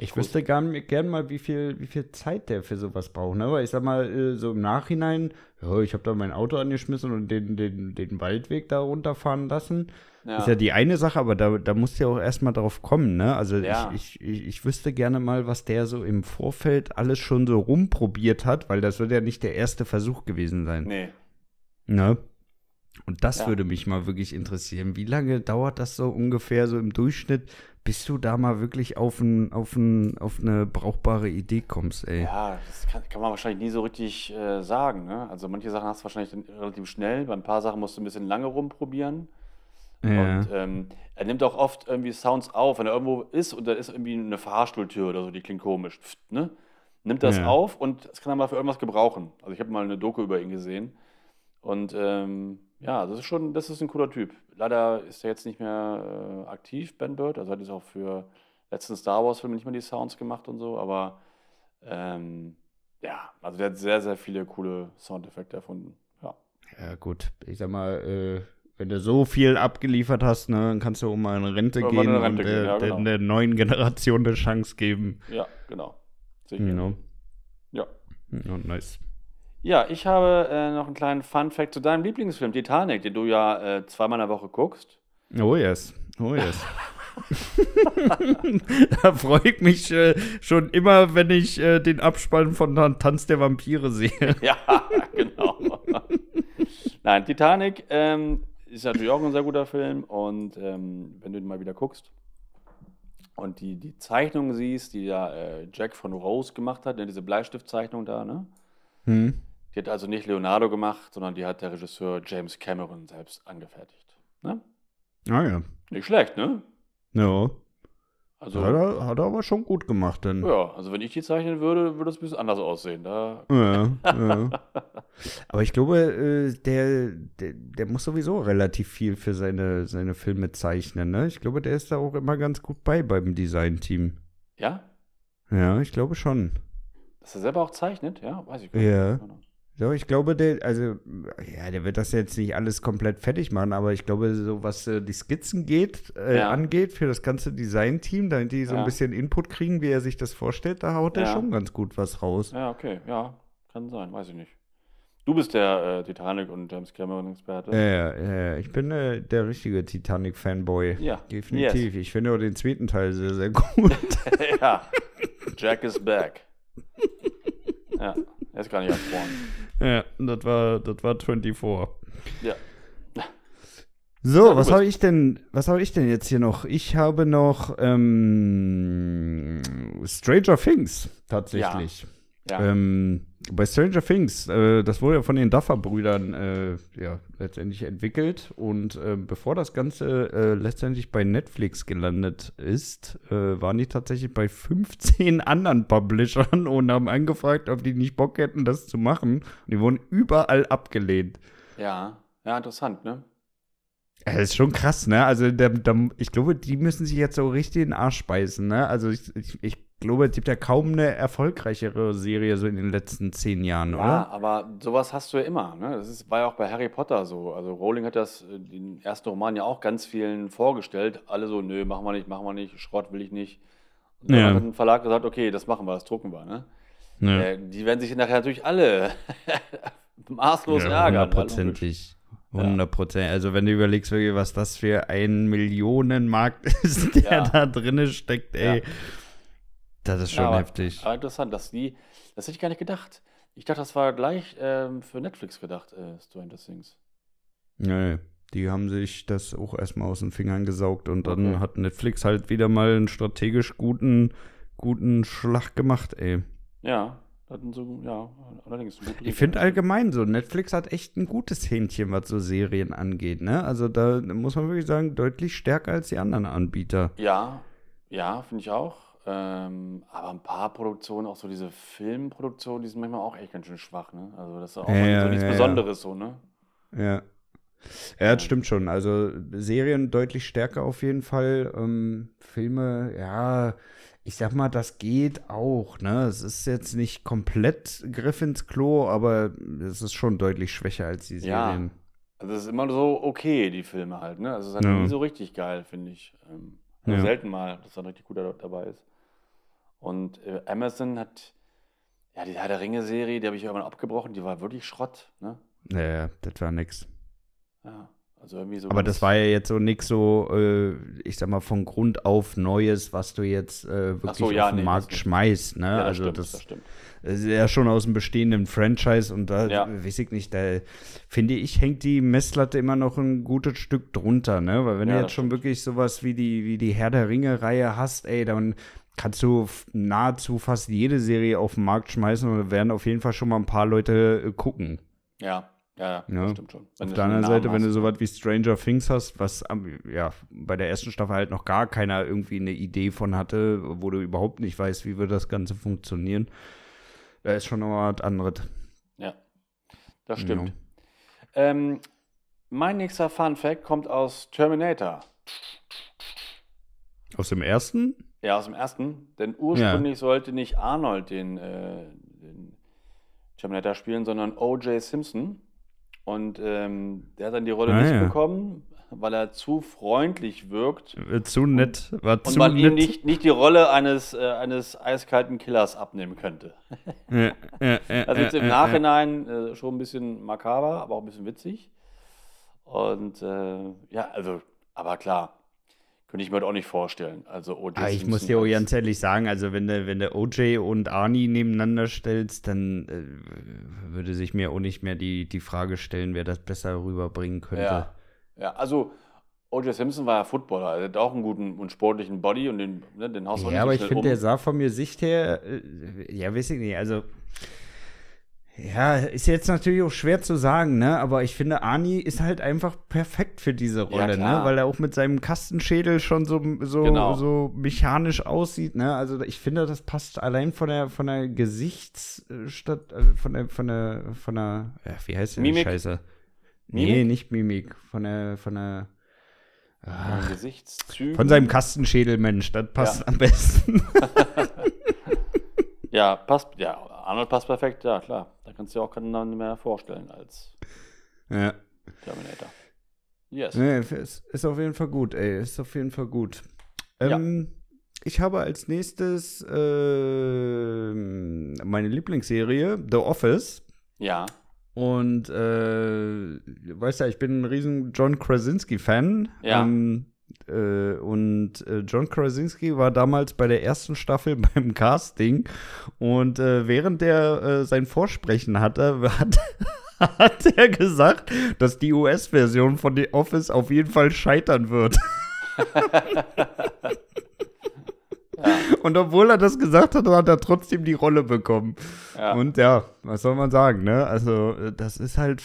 Ich cool. wüsste gern, gern mal, wie viel, wie viel Zeit der für sowas braucht. Ne? Weil ich sag mal, äh, so im Nachhinein, ja, ich habe da mein Auto angeschmissen und den, den, den Waldweg da runterfahren lassen. Ja. Ist ja die eine Sache, aber da, da musst du ja auch erstmal drauf kommen, ne? Also Ja. ich, ich, ich, ich wüsste gerne mal, was der so im Vorfeld alles schon so rumprobiert hat, weil das wird ja nicht der erste Versuch gewesen sein. nee. Ne? Und das Ja. würde mich mal wirklich interessieren. Wie lange dauert das so ungefähr so im Durchschnitt, bis du da mal wirklich auf, ein, auf, ein, auf eine brauchbare Idee kommst, ey? Ja, das kann, kann man wahrscheinlich nie so richtig äh, sagen. Ne? Also manche Sachen hast du wahrscheinlich relativ schnell, bei ein paar Sachen musst du ein bisschen lange rumprobieren. Ja. Und ähm, er nimmt auch oft irgendwie Sounds auf, wenn er irgendwo ist und da ist irgendwie eine Fahrstuhltür oder so, die klingt komisch. Pft, ne? Nimmt das Ja. auf und das kann er mal für irgendwas gebrauchen. Also ich habe mal eine Doku über ihn gesehen. Und ähm, ja, das ist schon, das ist ein cooler Typ. Leider ist er jetzt nicht mehr äh, aktiv, Ben Bird. Also hat jetzt auch für letzten Star Wars-Filmen nicht mehr die Sounds gemacht und so, aber ähm, ja, also der hat sehr, sehr viele coole Soundeffekte erfunden. Ja. Ja, gut. Ich sag mal, äh, wenn du so viel abgeliefert hast, ne, dann kannst du auch mal in Rente mal gehen in Rente und gehen, äh, ja, der, genau. der neuen Generation eine Chance geben. Ja, genau. You genau. Ja. Ja, nice. Ja, ich habe äh, noch einen kleinen Fun-Fact zu deinem Lieblingsfilm, Titanic, den du ja äh, zweimal in der Woche guckst. Oh yes. Oh yes. [LAUGHS] da freue ich mich äh, schon immer, wenn ich äh, den Abspann von Tan- Tanz der Vampire sehe. [LAUGHS] Ja, genau. Nein, Titanic ähm, ist natürlich auch ein sehr guter Film und ähm, wenn du ihn mal wieder guckst und die, die Zeichnung siehst, die ja äh, Jack von Rose gemacht hat, ne, diese Bleistiftzeichnung da, ne? Hm. Die hat also nicht Leonardo gemacht, sondern die hat der Regisseur James Cameron selbst angefertigt. Ne? Ah ja. Nicht schlecht, ne? Ja. Also, Hat, er, hat er aber schon gut gemacht dann. ja, also wenn ich die zeichnen würde, würde es ein bisschen anders aussehen. Da, Ja, ja. [LAUGHS] Aber ich glaube, äh, der, der, der muss sowieso relativ viel für seine, seine Filme zeichnen, ne? Ich glaube, der ist da auch immer ganz gut bei beim Designteam. ja? Ja, ich glaube schon. Dass er selber auch zeichnet? Ja, weiß ich gar nicht. Ja. Ja, ich glaube, der, also, ja, der wird das jetzt nicht alles komplett fertig machen, aber ich glaube, so was äh, die Skizzen geht, äh, Ja. angeht für das ganze Designteam, damit die so Ja. ein bisschen Input kriegen, wie er sich das vorstellt, da haut er Ja. schon ganz gut was raus. Ja, okay, ja, kann sein, weiß ich nicht. Du bist der äh, Titanic und James Cameron-Experte. Ja, ja, ja, ich bin äh, der richtige Titanic-Fanboy. Ja, Definitiv. Ich finde auch den zweiten Teil sehr, sehr gut. [LAUGHS] ja, Jack is back. [LAUGHS] ja, er ist gar nicht erfroren. [LAUGHS] ja, das war, das war 24. Ja, So, Ja, was habe ich denn, was habe ich denn jetzt hier noch? Ich habe noch ähm, Stranger Things tatsächlich. ja. Ähm, bei Stranger Things, äh, das wurde ja von den Duffer-Brüdern äh, ja, letztendlich entwickelt. Und äh, bevor das Ganze äh, letztendlich bei Netflix gelandet ist, äh, waren die tatsächlich bei 15 [LAUGHS] anderen Publishern [LAUGHS] und haben angefragt, ob die nicht Bock hätten, das zu machen. Und die wurden überall abgelehnt. ja, ja, interessant, ne? Das ist schon krass, ne? Also, der, der, ich glaube, die müssen sich jetzt so richtig in den Arsch beißen, ne? Also, ich, ich, ich glaube, es gibt ja kaum eine erfolgreichere Serie so in den letzten zehn Jahren, Ja, oder? aber sowas hast du ja immer. Ne? Das ist, war ja auch bei Harry Potter so. Also Rowling hat das, äh, den ersten Roman ja auch ganz vielen vorgestellt. Alle so, nö, machen wir nicht, machen wir nicht, Schrott will ich nicht. Und dann Ja. hat ein Verlag gesagt, okay, das machen wir, das drucken wir. Ne? Ja. Äh, die werden sich nachher natürlich alle [LAUGHS] maßlos Ja, ärgern. logisch. hundertprozentig. Hundertprozentig. Also, wenn du überlegst, was das für ein Millionenmarkt [LAUGHS] ist, der Ja. da drinne steckt, ey. Das ist schon Ja, aber- heftig. Aber interessant, dass die, das hätte ich gar nicht gedacht. Ich dachte, das war gleich ähm, für Netflix gedacht, äh, Stranger Things. Nee, die haben sich das auch erstmal aus den Fingern gesaugt und dann Okay. hat Netflix halt wieder mal einen strategisch guten, guten Schlag gemacht, ey. Ja, so, ja, allerdings. Ich finde allgemein so, Netflix hat echt ein gutes Hähnchen, was so Serien angeht, ne? Also da muss man wirklich sagen, deutlich stärker als die anderen Anbieter. Ja, ja, finde ich auch. Ähm, aber ein paar Produktionen, auch so diese Filmproduktionen, die sind manchmal auch echt ganz schön schwach, ne? Also das ist auch Ja, ja, so nichts ja, ja. Besonderes, so, ne? Ja. Ja, das stimmt schon. Also Serien deutlich stärker auf jeden Fall. Ähm, Filme, ja, ich sag mal, das geht auch, ne? Es ist jetzt nicht komplett Griff ins Klo, aber es ist schon deutlich schwächer als die Ja. Serien. Also es ist immer so okay, die Filme halt, ne? Also es ist halt Ja. nie so richtig geil, finde ich. Ähm, also Ja. Selten mal, dass da ein richtig guter dabei ist. Und äh, Amazon hat, ja, die Herr der Ringe-Serie, die habe ich irgendwann abgebrochen, die war wirklich Schrott, ne? Ja, das war nix. Ja, also irgendwie so Aber das war ja jetzt so nix so, äh, ich sag mal, von Grund auf Neues, was du jetzt äh, wirklich so, ja, auf den nee, Markt schmeißt, ne? ja, das also stimmt, das, das stimmt. Das ist ja schon aus dem bestehenden Franchise und da Ja. weiß ich nicht, da finde ich, hängt die Messlatte immer noch ein gutes Stück drunter, ne? Weil wenn Ja, du jetzt schon wirklich sowas wie die, wie die Herr der Ringe-Reihe hast, ey, dann kannst du nahezu fast jede Serie auf den Markt schmeißen und werden auf jeden Fall schon mal ein paar Leute äh, gucken. Ja, ja, ja, Ja. das stimmt schon. Wenn Auf der anderen Seite, Namen wenn du hast. sowas wie Stranger Things hast, was ja bei der ersten Staffel halt noch gar keiner irgendwie eine Idee von hatte, wo du überhaupt nicht weißt, wie wird das Ganze funktionieren, da ist schon noch mal was anderes. Ja, das stimmt. Ja. Ähm, mein nächster Fun Fact kommt aus Terminator. Aus dem ersten? Ja, aus dem ersten. Denn ursprünglich ja. sollte nicht Arnold den, äh, den Terminator spielen, sondern O.J. Simpson. Und ähm, der hat dann die Rolle ah, nicht ja. bekommen, weil er zu freundlich wirkt. Äh, zu nett, war zu und man ihm nicht, nicht die Rolle eines, äh, eines eiskalten Killers abnehmen könnte. [LAUGHS] Ja, ja, ja, also jetzt im Nachhinein äh, schon ein bisschen makaber, aber auch ein bisschen witzig. Und äh, ja, also, aber klar, könnte ich mir auch nicht vorstellen. Also OJ Aber ich muss dir auch ganz ehrlich sagen, also wenn du, wenn du OJ und Arnie nebeneinander stellst, dann äh, würde sich mir auch nicht mehr die, die Frage stellen, wer das besser rüberbringen könnte. Ja. Ja, also O.J. Simpson war ja Footballer. Er hat auch einen guten und sportlichen Body und den, ne, den haust du Ja, aber ich finde, um. der sah von mir Sicht her, äh, ja, weiß ich nicht, also. Ja, ist jetzt natürlich auch schwer zu sagen, ne? Aber ich finde, Arnie ist halt einfach perfekt für diese Rolle, ja, ne? Weil er auch mit seinem Kastenschädel schon so, so, genau. so mechanisch aussieht, ne? Also ich finde, das passt allein von der von der Gesichtsstadt, äh, von der, von der, von der, ja, wie heißt denn die Scheiße? Mimik? Nee, nicht Mimik. Von der, von der. Ach, Gesichtszügen. Von seinem Kastenschädel, Mensch, das passt ja. am besten. [LAUGHS] ja, passt. Ja, Arnold passt perfekt, ja, klar. Da kannst du dir auch keinen mehr vorstellen als ja. Terminator. Yes. Nee, ist, ist auf jeden Fall gut, ey. Ist auf jeden Fall gut. Ähm, ja. Ich habe als nächstes äh, meine Lieblingsserie, The Office. Ja. Und äh, weißt ja, ich bin ein riesen John Krasinski-Fan. Ja. Ähm, äh, und äh, John Krasinski war damals bei der ersten Staffel [LAUGHS] beim Casting. Und äh, während er äh, sein Vorsprechen hatte, [LAUGHS] hat, hat er gesagt, dass die US-Version von The Office auf jeden Fall scheitern wird. [LAUGHS] Und obwohl er das gesagt hat, hat er trotzdem die Rolle bekommen. Ja. Und ja, was soll man sagen, ne? Also, das ist halt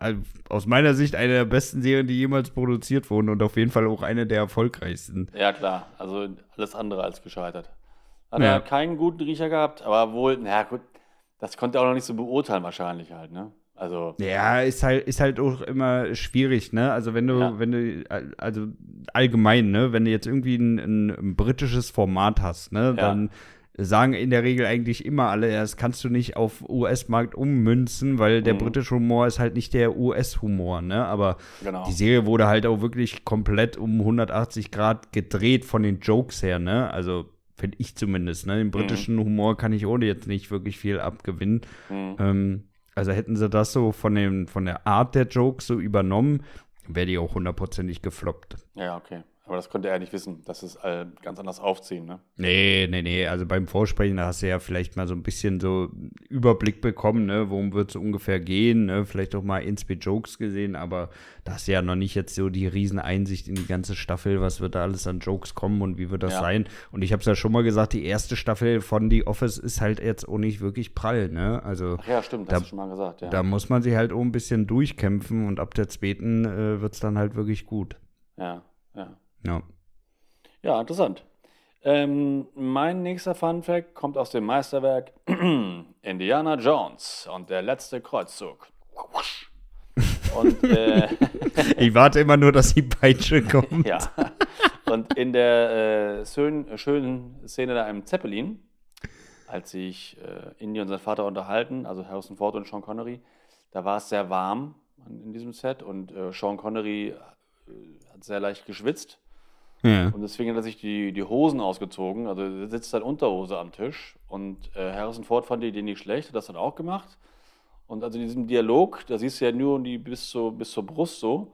äh, aus meiner Sicht eine der besten Serien, die jemals produziert wurden und auf jeden Fall auch eine der erfolgreichsten. Ja, klar. Also alles andere als gescheitert. Hat ja. er keinen guten Riecher gehabt, aber wohl, naja, gut, das konnte er auch noch nicht so beurteilen, wahrscheinlich halt, ne? Also ja, ist halt ist halt auch immer schwierig, ne? Also wenn du ja. wenn du also allgemein, ne, wenn du jetzt irgendwie ein, ein, ein britisches Format hast, ne, ja. dann sagen in der Regel eigentlich immer alle, das kannst du nicht auf US-Markt ummünzen, weil der mhm. britische Humor ist halt nicht der US-Humor, ne? Aber genau. die Serie wurde halt auch wirklich komplett um 180 Grad gedreht von den Jokes her, ne? Also finde ich zumindest, ne? Den britischen mhm. Humor kann ich ohne jetzt nicht wirklich viel abgewinnen. Mhm. Ähm, also hätten sie das so von, dem, von der Art der Jokes so übernommen, wäre die auch hundertprozentig gefloppt. Ja, okay. Aber das konnte er nicht wissen, dass es ganz anders aufziehen, ne? Nee, nee, nee. Also beim Vorsprechen, da hast du ja vielleicht mal so ein bisschen so Überblick bekommen, ne? Worum wird es ungefähr gehen, ne? Vielleicht auch mal Inspe Jokes gesehen, aber da hast du ja noch nicht jetzt so die Rieseneinsicht in die ganze Staffel, was wird da alles an Jokes kommen und wie wird das ja. sein. Und ich habe es ja schon mal gesagt, die erste Staffel von The Office ist halt jetzt auch nicht wirklich prall, ne? Also. Ach ja, stimmt, da, hast du schon mal gesagt, ja. Da muss man sich halt auch ein bisschen durchkämpfen und ab der zweiten äh, wird es dann halt wirklich gut. Ja, ja. Ja. Ja, interessant. Ähm, mein nächster Fun Fact kommt aus dem Meisterwerk [CLEARS THROAT] Indiana Jones und der letzte Kreuzzug. [LAUGHS] Und, äh, ich warte immer nur, dass die Peitsche kommt. ja. Und in der äh, schönen, schönen Szene da im Zeppelin, als sich äh, Indy und sein Vater unterhalten, also Harrison Ford und Sean Connery, da war es sehr warm in diesem Set und äh, Sean Connery äh, hat sehr leicht geschwitzt ja. Und deswegen hat er sich die, die Hosen ausgezogen. Also er sitzt dann Unterhose am Tisch. Und äh, Harrison Ford fand die Idee nicht schlecht, hat das dann auch gemacht. Und also in diesem Dialog, da siehst du ja nur die bis, zur, bis zur Brust so.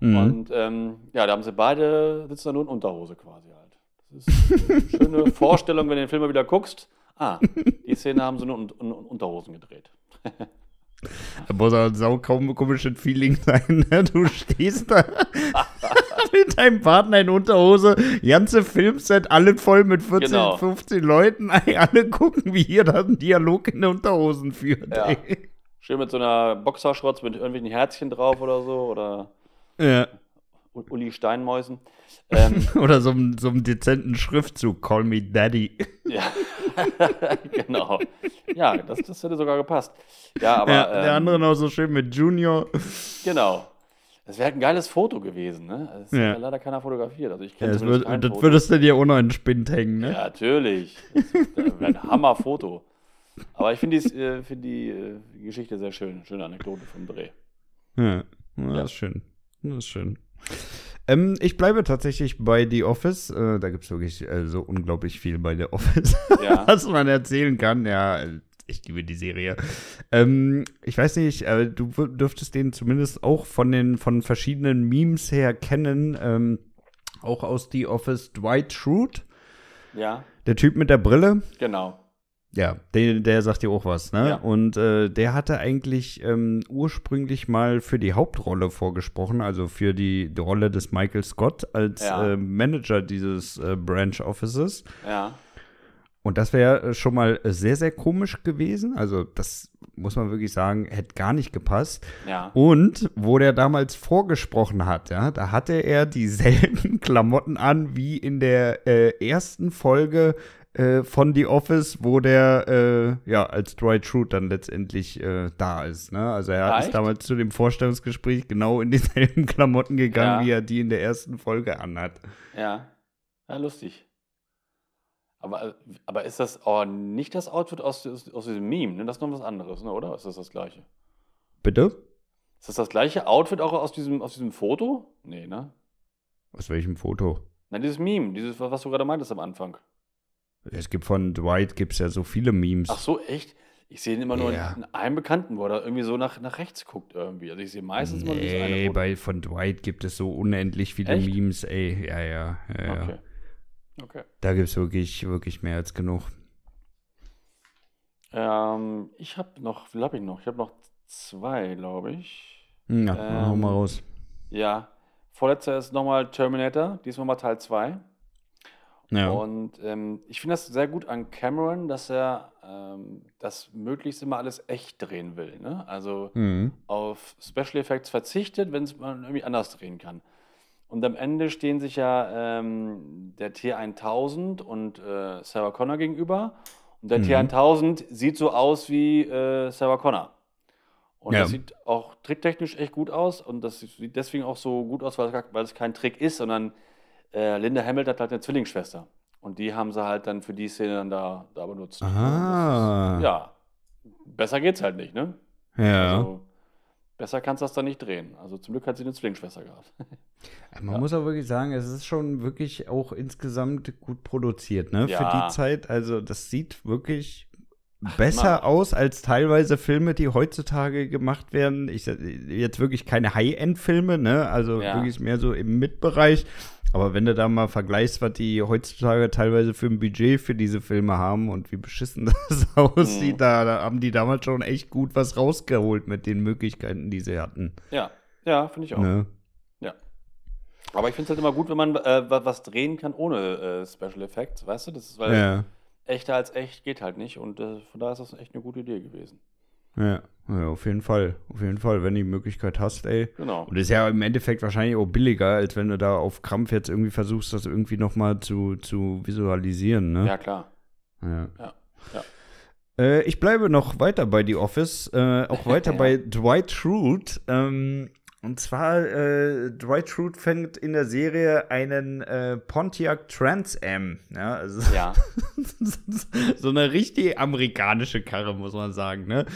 Mhm. Und ähm, ja, da haben sie beide, sitzen da nur in Unterhose quasi halt. Das ist eine [LAUGHS] schöne Vorstellung, wenn du den Film mal wieder guckst. Ah, die Szene haben sie nur in, in, in Unterhosen gedreht. Da muss ein sau kaum komisches Feeling [LAUGHS] sein. Ne? Du stehst da [LAUGHS] mit deinem Partner in Unterhose, ganze Filmset, alle voll mit 14, genau. 15 Leuten. [LAUGHS] Alle gucken, wie ihr da einen Dialog in den Unterhosen führt. Ja. Schön mit so einer Boxerschrotz mit irgendwelchen Herzchen drauf oder so. Oder ja. Uli Steinmäusen. [LAUGHS] Ähm, Oder so, so einem dezenten Schriftzug, Call me Daddy. [LAUGHS] Ja, genau. Ja, das, das hätte sogar gepasst. Ja, aber. Ja, der ähm, andere noch so schön mit Junior. Genau. Das wäre halt ein geiles Foto gewesen, ne? Das Ja. hat leider keiner fotografiert. Also ich Ja, das, würd, das Foto. würdest du dir auch noch in den Spind hängen, ne? Ja, natürlich. Das wäre ein Hammerfoto. Aber ich finde die, äh, find die, äh, Geschichte sehr schön. Schöne Anekdote vom Dreh. Ja, ja, Ja. das ist schön. Das ist schön. Ähm, ich bleibe tatsächlich bei The Office. Äh, da gibt es wirklich äh, so unglaublich viel bei The Office, Ja. [LAUGHS] was man erzählen kann. Ja, ich liebe die Serie. Ähm, ich weiß nicht, äh, du dürftest den zumindest auch von den von verschiedenen Memes her kennen. Ähm, auch aus The Office Dwight Schrute, Ja, der Typ mit der Brille. genau. Ja, der, der sagt dir auch was, ne? Ja. Und äh, der hatte eigentlich ähm, ursprünglich mal für die Hauptrolle vorgesprochen, also für die, die Rolle des Michael Scott als Ja. äh, Manager dieses äh, Branch Offices. Ja. Und das wäre äh, schon mal sehr, sehr komisch gewesen. Also, das muss man wirklich sagen, hätte gar nicht gepasst. Ja. Und wo der damals vorgesprochen hat, ja, da hatte er dieselben [LAUGHS] Klamotten an wie in der äh, ersten Folge äh, von The Office, wo der äh, ja als Dwight Schrute dann letztendlich äh, da ist. Ne? Also er Ah, ist echt? damals zu dem Vorstellungsgespräch genau in [LAUGHS] dieselben Klamotten gegangen, Ja. wie er die in der ersten Folge anhat. Ja. Ja, lustig. Aber, aber ist das oh, nicht das Outfit aus, aus, aus diesem Meme? Ne? Das ist noch was anderes, ne? oder? Ist das das gleiche? Bitte? Ist das das gleiche Outfit auch aus diesem, aus diesem Foto? Nee, ne? Aus welchem Foto? Nein, dieses Meme, dieses, was du gerade meintest am Anfang. Es gibt von Dwight gibt's ja so viele Memes. Ach so, echt? Ich sehe ihn immer nur Ja. in, in einem Bekannten, wo er irgendwie so nach, nach rechts guckt irgendwie. Also ich sehe meistens immer dieses eine Nee, bei von Dwight gibt es so unendlich viele Echt? Memes, ey. Ja, ja, ja, ja. Okay. Da gibt es wirklich, wirklich mehr als genug. Ähm, ich habe noch, wie habe ich noch? Ich habe noch zwei, glaube ich. Hm, Ja, hau Ähm, mal raus. Ja. Vorletzter ist nochmal Terminator, diesmal mal Teil 2. Ja. Und ähm, ich finde das sehr gut an Cameron, dass er ähm, das möglichst immer alles echt drehen will. Ne? Also Mhm. auf Special Effects verzichtet, wenn es man irgendwie anders drehen kann. Und am Ende stehen sich ja ähm, der T1000 und äh, Sarah Connor gegenüber. Und der Mhm. T1000 sieht so aus wie äh, Sarah Connor. Und Ja. das sieht auch tricktechnisch echt gut aus. Und das sieht deswegen auch so gut aus, weil es, weil es kein Trick ist, sondern äh, Linda Hamilton hat halt eine Zwillingsschwester. Und die haben sie halt dann für die Szene dann da, da benutzt. Ah. Ist, ja, besser geht's halt nicht, ne? ja. Also, besser kannst du das dann nicht drehen. Also zum Glück hat sie eine Zwillingsschwester gehabt. Man ja. muss auch wirklich sagen, es ist schon wirklich auch insgesamt gut produziert, ne? Für Ja. die Zeit. Also, das sieht wirklich Ach, besser immer. aus als teilweise Filme, die heutzutage gemacht werden. Ich jetzt wirklich keine High-End-Filme, ne? Also Ja. wirklich mehr so im Mitbereich. Aber wenn du da mal vergleichst, was die heutzutage teilweise für ein Budget für diese Filme haben und wie beschissen [LAUGHS] das aussieht, Mhm. da, da haben die damals schon echt gut was rausgeholt mit den Möglichkeiten, die sie hatten. ja, ja, finde ich auch. Ne? Aber ich finde es halt immer gut, wenn man äh, wa- was drehen kann ohne äh, Special Effects, weißt du? Das ist, weil Ja. echter als echt geht halt nicht. Und äh, von daher ist das echt eine gute Idee gewesen. Ja, ja, auf jeden Fall. Auf jeden Fall, wenn du die Möglichkeit hast, ey. Genau. Und ist ja im Endeffekt wahrscheinlich auch billiger, als wenn du da auf Krampf jetzt irgendwie versuchst, das irgendwie nochmal zu, zu visualisieren, ne? Ja, klar. Ja. Ja, ja. Äh, ich bleibe noch weiter bei The Office, äh, auch weiter [LAUGHS] bei Dwight Schrute. Ähm, und zwar, äh, Dwight Schrute fängt in der Serie einen äh, Pontiac Trans Am. Ja, also Ja, [LAUGHS] so eine richtig amerikanische Karre, muss man sagen, ne?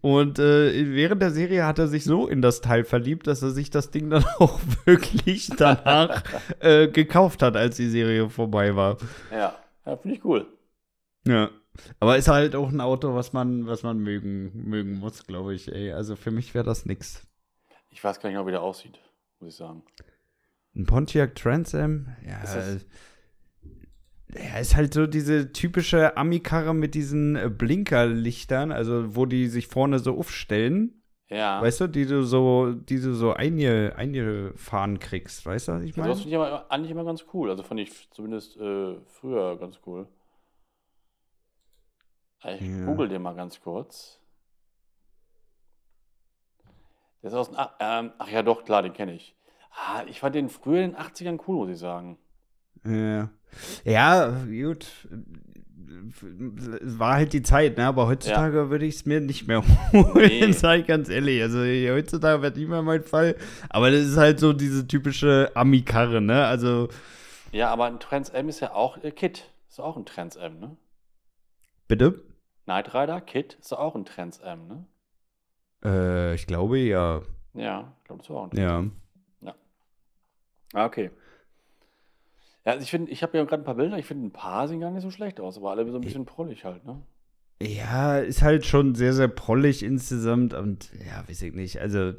Und äh, während der Serie hat er sich so in das Teil verliebt, dass er sich das Ding dann [LAUGHS] auch wirklich danach äh, gekauft hat, als die Serie vorbei war. ja. Ja, finde ich cool. Ja. Aber ist halt auch ein Auto, was man, was man mögen, mögen muss, glaube ich, ey. Also für mich wäre das nix. Ich weiß gar nicht genau, wie der aussieht, muss ich sagen. Ein Pontiac Trans Am? Ja. Ist das- Ja, ist halt so diese typische Ami-Karre mit diesen äh, Blinkerlichtern, also wo die sich vorne so aufstellen. Ja. Weißt du, die du so, die du so einge, eingefahren kriegst, weißt du, was ich Also meine? das finde ich aber eigentlich immer ganz cool. Also fand ich zumindest äh, früher ganz cool. Ich Ja. google den mal ganz kurz. Der ist aus den, ach, ähm, ach ja, doch, klar, den kenne ich. Ah, ich fand den früher in den 80ern cool, muss ich sagen. Ja. ja, gut. war halt die Zeit, ne? Aber heutzutage ja. würde ich es mir nicht mehr [LAUGHS] holen, nee. sag ich ganz ehrlich. Also heutzutage wird nicht mehr mein Fall. Aber das ist halt so diese typische Ami-Karre, ne? Also. Ja, aber ein Trans M ist ja auch äh, Kit. Ist auch ein Trans M, ne? Bitte? Knight Rider, Kit, ist auch ein Trans M, ne? Äh, ich glaube ja. Ja, ich glaube, das war auch ein Ja. Ja. Ah, okay. Ja, also ich finde, ich habe ja gerade ein paar Bilder, ich finde ein paar sehen gar nicht so schlecht aus, aber alle so ein bisschen prollig halt, ne? Ja, ist halt schon sehr, sehr prollig insgesamt und ja, weiß ich nicht. Also,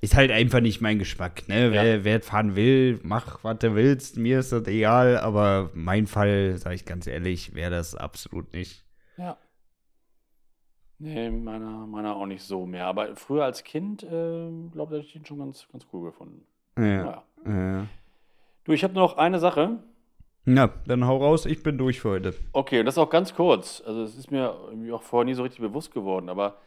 ist halt einfach nicht mein Geschmack, ne? Ja. Wer, wer fahren will, mach, was du willst, mir ist das egal, aber mein Fall, sage ich ganz ehrlich, wäre das absolut nicht. Ja. Nee, meiner, meiner auch nicht so mehr. Aber früher als Kind, äh, glaube ich, hätte ich ihn schon ganz, ganz cool gefunden. Ja. Naja. ja. Du, ich habe noch eine Sache. Na, dann hau raus, ich bin durch für heute. Okay, und das auch ganz kurz. Also, es ist mir auch vorher nie so richtig bewusst geworden, aber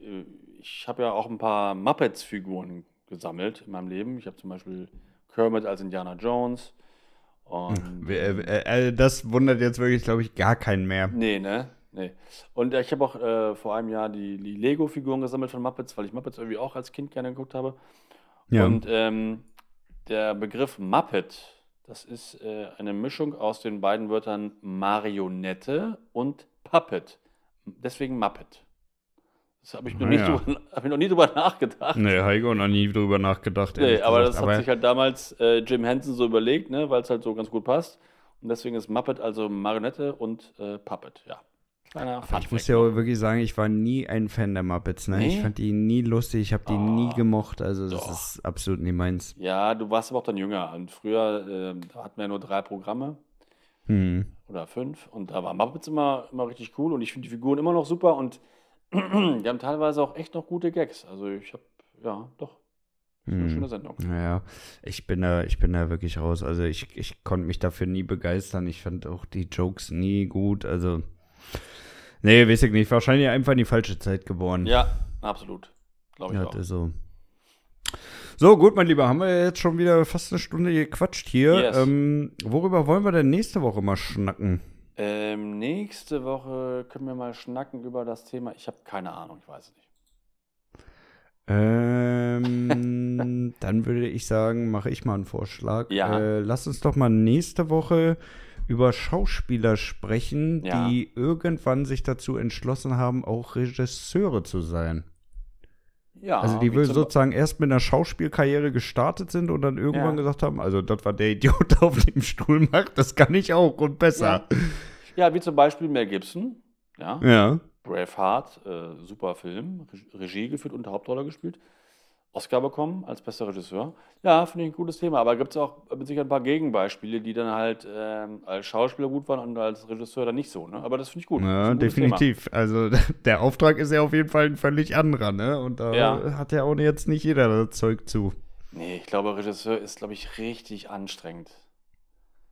äh, ich habe ja auch ein paar Muppets-Figuren gesammelt in meinem Leben. Ich habe zum Beispiel Kermit als Indiana Jones. Und, äh, äh, das wundert jetzt wirklich, glaube ich, gar keinen mehr. Nee, ne? Nee. Und ich habe auch äh, vor einem Jahr die, die Lego-Figuren gesammelt von Muppets, weil ich Muppets irgendwie auch als Kind gerne geguckt habe. Ja. Und ähm, der Begriff Muppet das ist äh, eine Mischung aus den beiden Wörtern Marionette und Puppet. Deswegen Muppet. Das habe ich, noch, ja. hab ich noch nie drüber nachgedacht. Nee, Heiko noch nie drüber nachgedacht. Nee, aber gesagt. das aber hat sich halt damals äh, Jim Henson so überlegt, ne, weil es halt so ganz gut passt. Und deswegen ist Muppet also Marionette und äh, Puppet, ja. Kleiner ich muss ja auch wirklich sagen, ich war nie ein Fan der Muppets. Ne? Nee? Ich fand die nie lustig, ich habe die oh, nie gemocht. Also das doch. ist absolut nicht meins. Ja, du warst aber auch dann jünger. Und früher äh, hatten wir ja nur drei Programme. Hm. Oder fünf. Und da waren Muppets immer, immer richtig cool. Und ich finde die Figuren immer noch super. Und [CLEARS THROAT] die haben teilweise auch echt noch gute Gags. Also ich habe, ja, doch. Eine hm. schöne Sendung. Naja, ich bin da, ich bin da wirklich raus. Also ich, ich konnte mich dafür nie begeistern. Ich fand auch die Jokes nie gut. Also Nee, weiß ich nicht. Wahrscheinlich einfach in die falsche Zeit geboren. Ja, absolut. Glaube ich ja, auch. So. so, gut, mein Lieber, haben wir jetzt schon wieder fast eine Stunde gequatscht hier. Yes. Ähm, worüber wollen wir denn nächste Woche mal schnacken? Ähm, nächste Woche können wir mal schnacken über das Thema. Ich habe keine Ahnung, ich weiß es nicht. Ähm, [LAUGHS] dann würde ich sagen, mache ich mal einen Vorschlag. Ja. Äh, lass uns doch mal nächste Woche über Schauspieler sprechen, ja. die irgendwann sich dazu entschlossen haben, auch Regisseure zu sein. Ja, also die will sozusagen erst mit einer Schauspielkarriere gestartet sind und dann irgendwann ja. gesagt haben, also das war der Idiot, der [LAUGHS] auf dem Stuhl macht, das kann ich auch und besser. Ja, ja wie zum Beispiel Mel Gibson. Ja. ja. Braveheart, äh, super Film, Regie geführt und Hauptrolle gespielt. Oscar bekommen als bester Regisseur. Ja, finde ich ein gutes Thema. Aber gibt es auch mit Sicherheit ein paar Gegenbeispiele, die dann halt ähm, als Schauspieler gut waren und als Regisseur dann nicht so. Ne? Aber das finde ich gut. Ja, definitiv. Thema. Also [LAUGHS] der Auftrag ist ja auf jeden Fall ein völlig anderer. Ne? Und da ja. hat ja auch jetzt nicht jeder das Zeug zu. Nee, ich glaube, Regisseur ist, glaube ich, richtig anstrengend.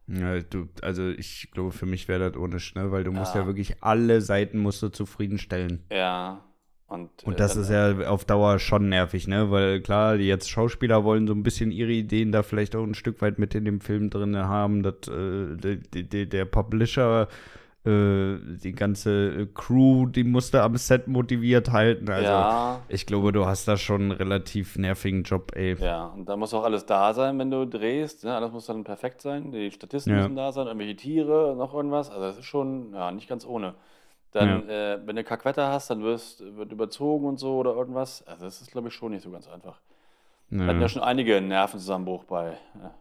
Ja, du, also ich glaube, für mich wäre das ohne Schnell, weil du ja. musst ja wirklich alle Seiten musst du zufriedenstellen. Ja, und, und das äh, ist ja auf Dauer schon nervig, ne? Weil klar, die jetzt Schauspieler wollen so ein bisschen ihre Ideen da vielleicht auch ein Stück weit mit in dem Film drin haben, dass äh, die, die, der Publisher äh, die ganze Crew, die musste am Set motiviert halten. Also ja. ich glaube, du hast da schon einen relativ nervigen Job, ey. Ja, und da muss auch alles da sein, wenn du drehst. Ne? Alles muss dann perfekt sein. Die Statisten ja. müssen da sein, irgendwelche Tiere, noch irgendwas. Also das ist schon ja, nicht ganz ohne. Dann, ja. äh, wenn du Kackwetter hast, dann wirst, wird überzogen und so oder irgendwas. Also das ist, glaube ich, schon nicht so ganz einfach. Ja. Wir hatten ja schon einige Nervenzusammenbruch bei, äh,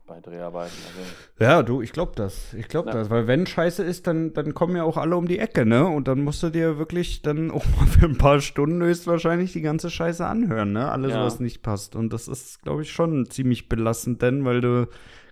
bei Dreharbeiten. Also, ja, du, ich glaube das. Ich glaube ja. das. Weil wenn Scheiße ist, dann, dann kommen ja auch alle um die Ecke, ne? Und dann musst du dir wirklich dann [LAUGHS] auch mal für ein paar Stunden höchstwahrscheinlich die ganze Scheiße anhören, ne? Alles, ja. was nicht passt. Und das ist, glaube ich, schon ziemlich belastend, denn, weil du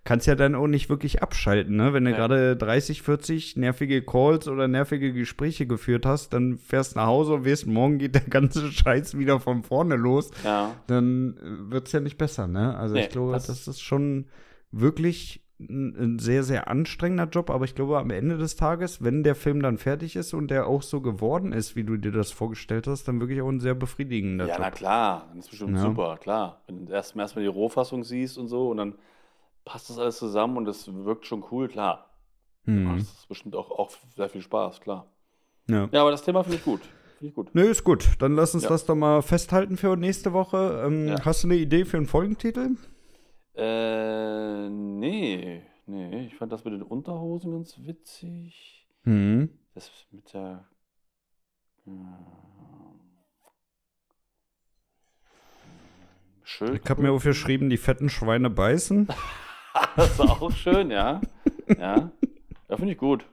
kannst ja dann auch nicht wirklich abschalten, ne? Wenn du ja. gerade 30, 40 nervige Calls oder nervige Gespräche geführt hast, dann fährst nach Hause und weißt, morgen geht der ganze [LAUGHS] Scheiß wieder von vorne los. Ja. Dann äh, wird es ja nicht besser, ne? Also nee, ich glaube, das, das ist schon wirklich ein sehr, sehr anstrengender Job, aber ich glaube, am Ende des Tages, wenn der Film dann fertig ist und der auch so geworden ist, wie du dir das vorgestellt hast, dann wirklich auch ein sehr befriedigender ja, Job. Ja, na klar, das ist bestimmt ja. super, klar. Wenn du erstmal erstmal die Rohfassung siehst und so und dann passt das alles zusammen und es wirkt schon cool, klar. Mhm. Das ist bestimmt auch, auch sehr viel Spaß, klar. Ja. ja, aber das Thema finde ich gut. Finde ich gut. Nö, ist gut. Dann lass uns ja. das doch mal festhalten für nächste Woche. Ähm, ja. Hast du eine Idee für einen Folgentitel? Äh, nee. Nee, ich fand das mit den Unterhosen ganz witzig. Mhm. Das mit der. Äh, schön. Ich habe mir aufgeschrieben, die fetten Schweine beißen. [LAUGHS] [LAUGHS] das ist auch schön, ja. Ja. Ja, finde ich gut.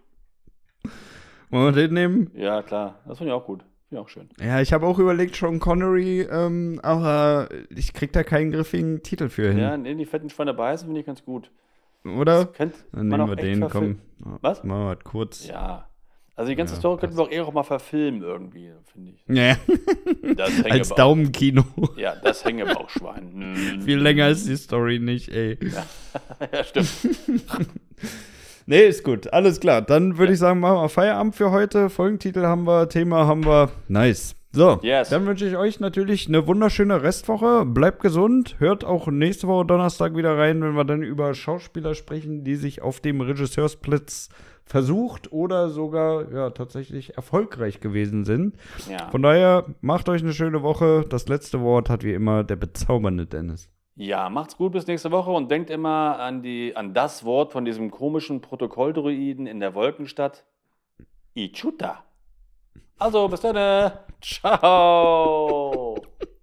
Wollen wir den nehmen? Ja, klar. Das finde ich auch gut. Finde ich auch schön. Ja, ich habe auch überlegt, Sean Connery, ähm, aber ich krieg da keinen griffigen Titel für hin. Ja, nee, die fetten Schweine beißen finde ich ganz gut. Oder? Dann nehmen wir den, komm. Was? Machen wir halt kurz. Ja. Also die ganze ja, Story könnten wir auch eher auch mal verfilmen irgendwie, finde ich. Ja. Als Daumenkino. Ja, das Hängebauchschwein. [LAUGHS] Viel länger ist die Story nicht, ey. Ja, [LAUGHS] ja stimmt. [LAUGHS] nee, ist gut. Alles klar. Dann würde ja. ich sagen, machen wir Feierabend für heute. Folgentitel haben wir, Thema haben wir. Nice. So, yes. dann wünsche ich euch natürlich eine wunderschöne Restwoche. Bleibt gesund. Hört auch nächste Woche Donnerstag wieder rein, wenn wir dann über Schauspieler sprechen, die sich auf dem Regisseursplatz versucht oder sogar ja, tatsächlich erfolgreich gewesen sind. Ja. Von daher macht euch eine schöne Woche. Das letzte Wort hat wie immer der bezaubernde Dennis. Ja, macht's gut bis nächste Woche und denkt immer an, die, an das Wort von diesem komischen Protokolldruiden in der Wolkenstadt. Ichuta. Also, bis dann. [LAUGHS] Ciao.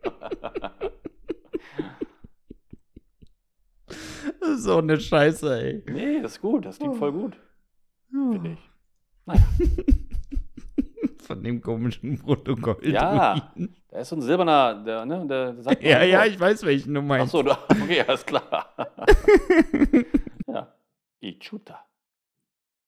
[LAUGHS] so eine Scheiße, ey. Nee, das ist gut. Das klingt voll gut. Finde ich. Naja. [LAUGHS] Von dem komischen Protokoll. Ja, da ist so ein silberner, der, ne, der, der sagt Ja, ja, ich weiß, welchen du meinst. Achso, [LAUGHS] okay, alles klar. [LAUGHS] ja. Ichuta.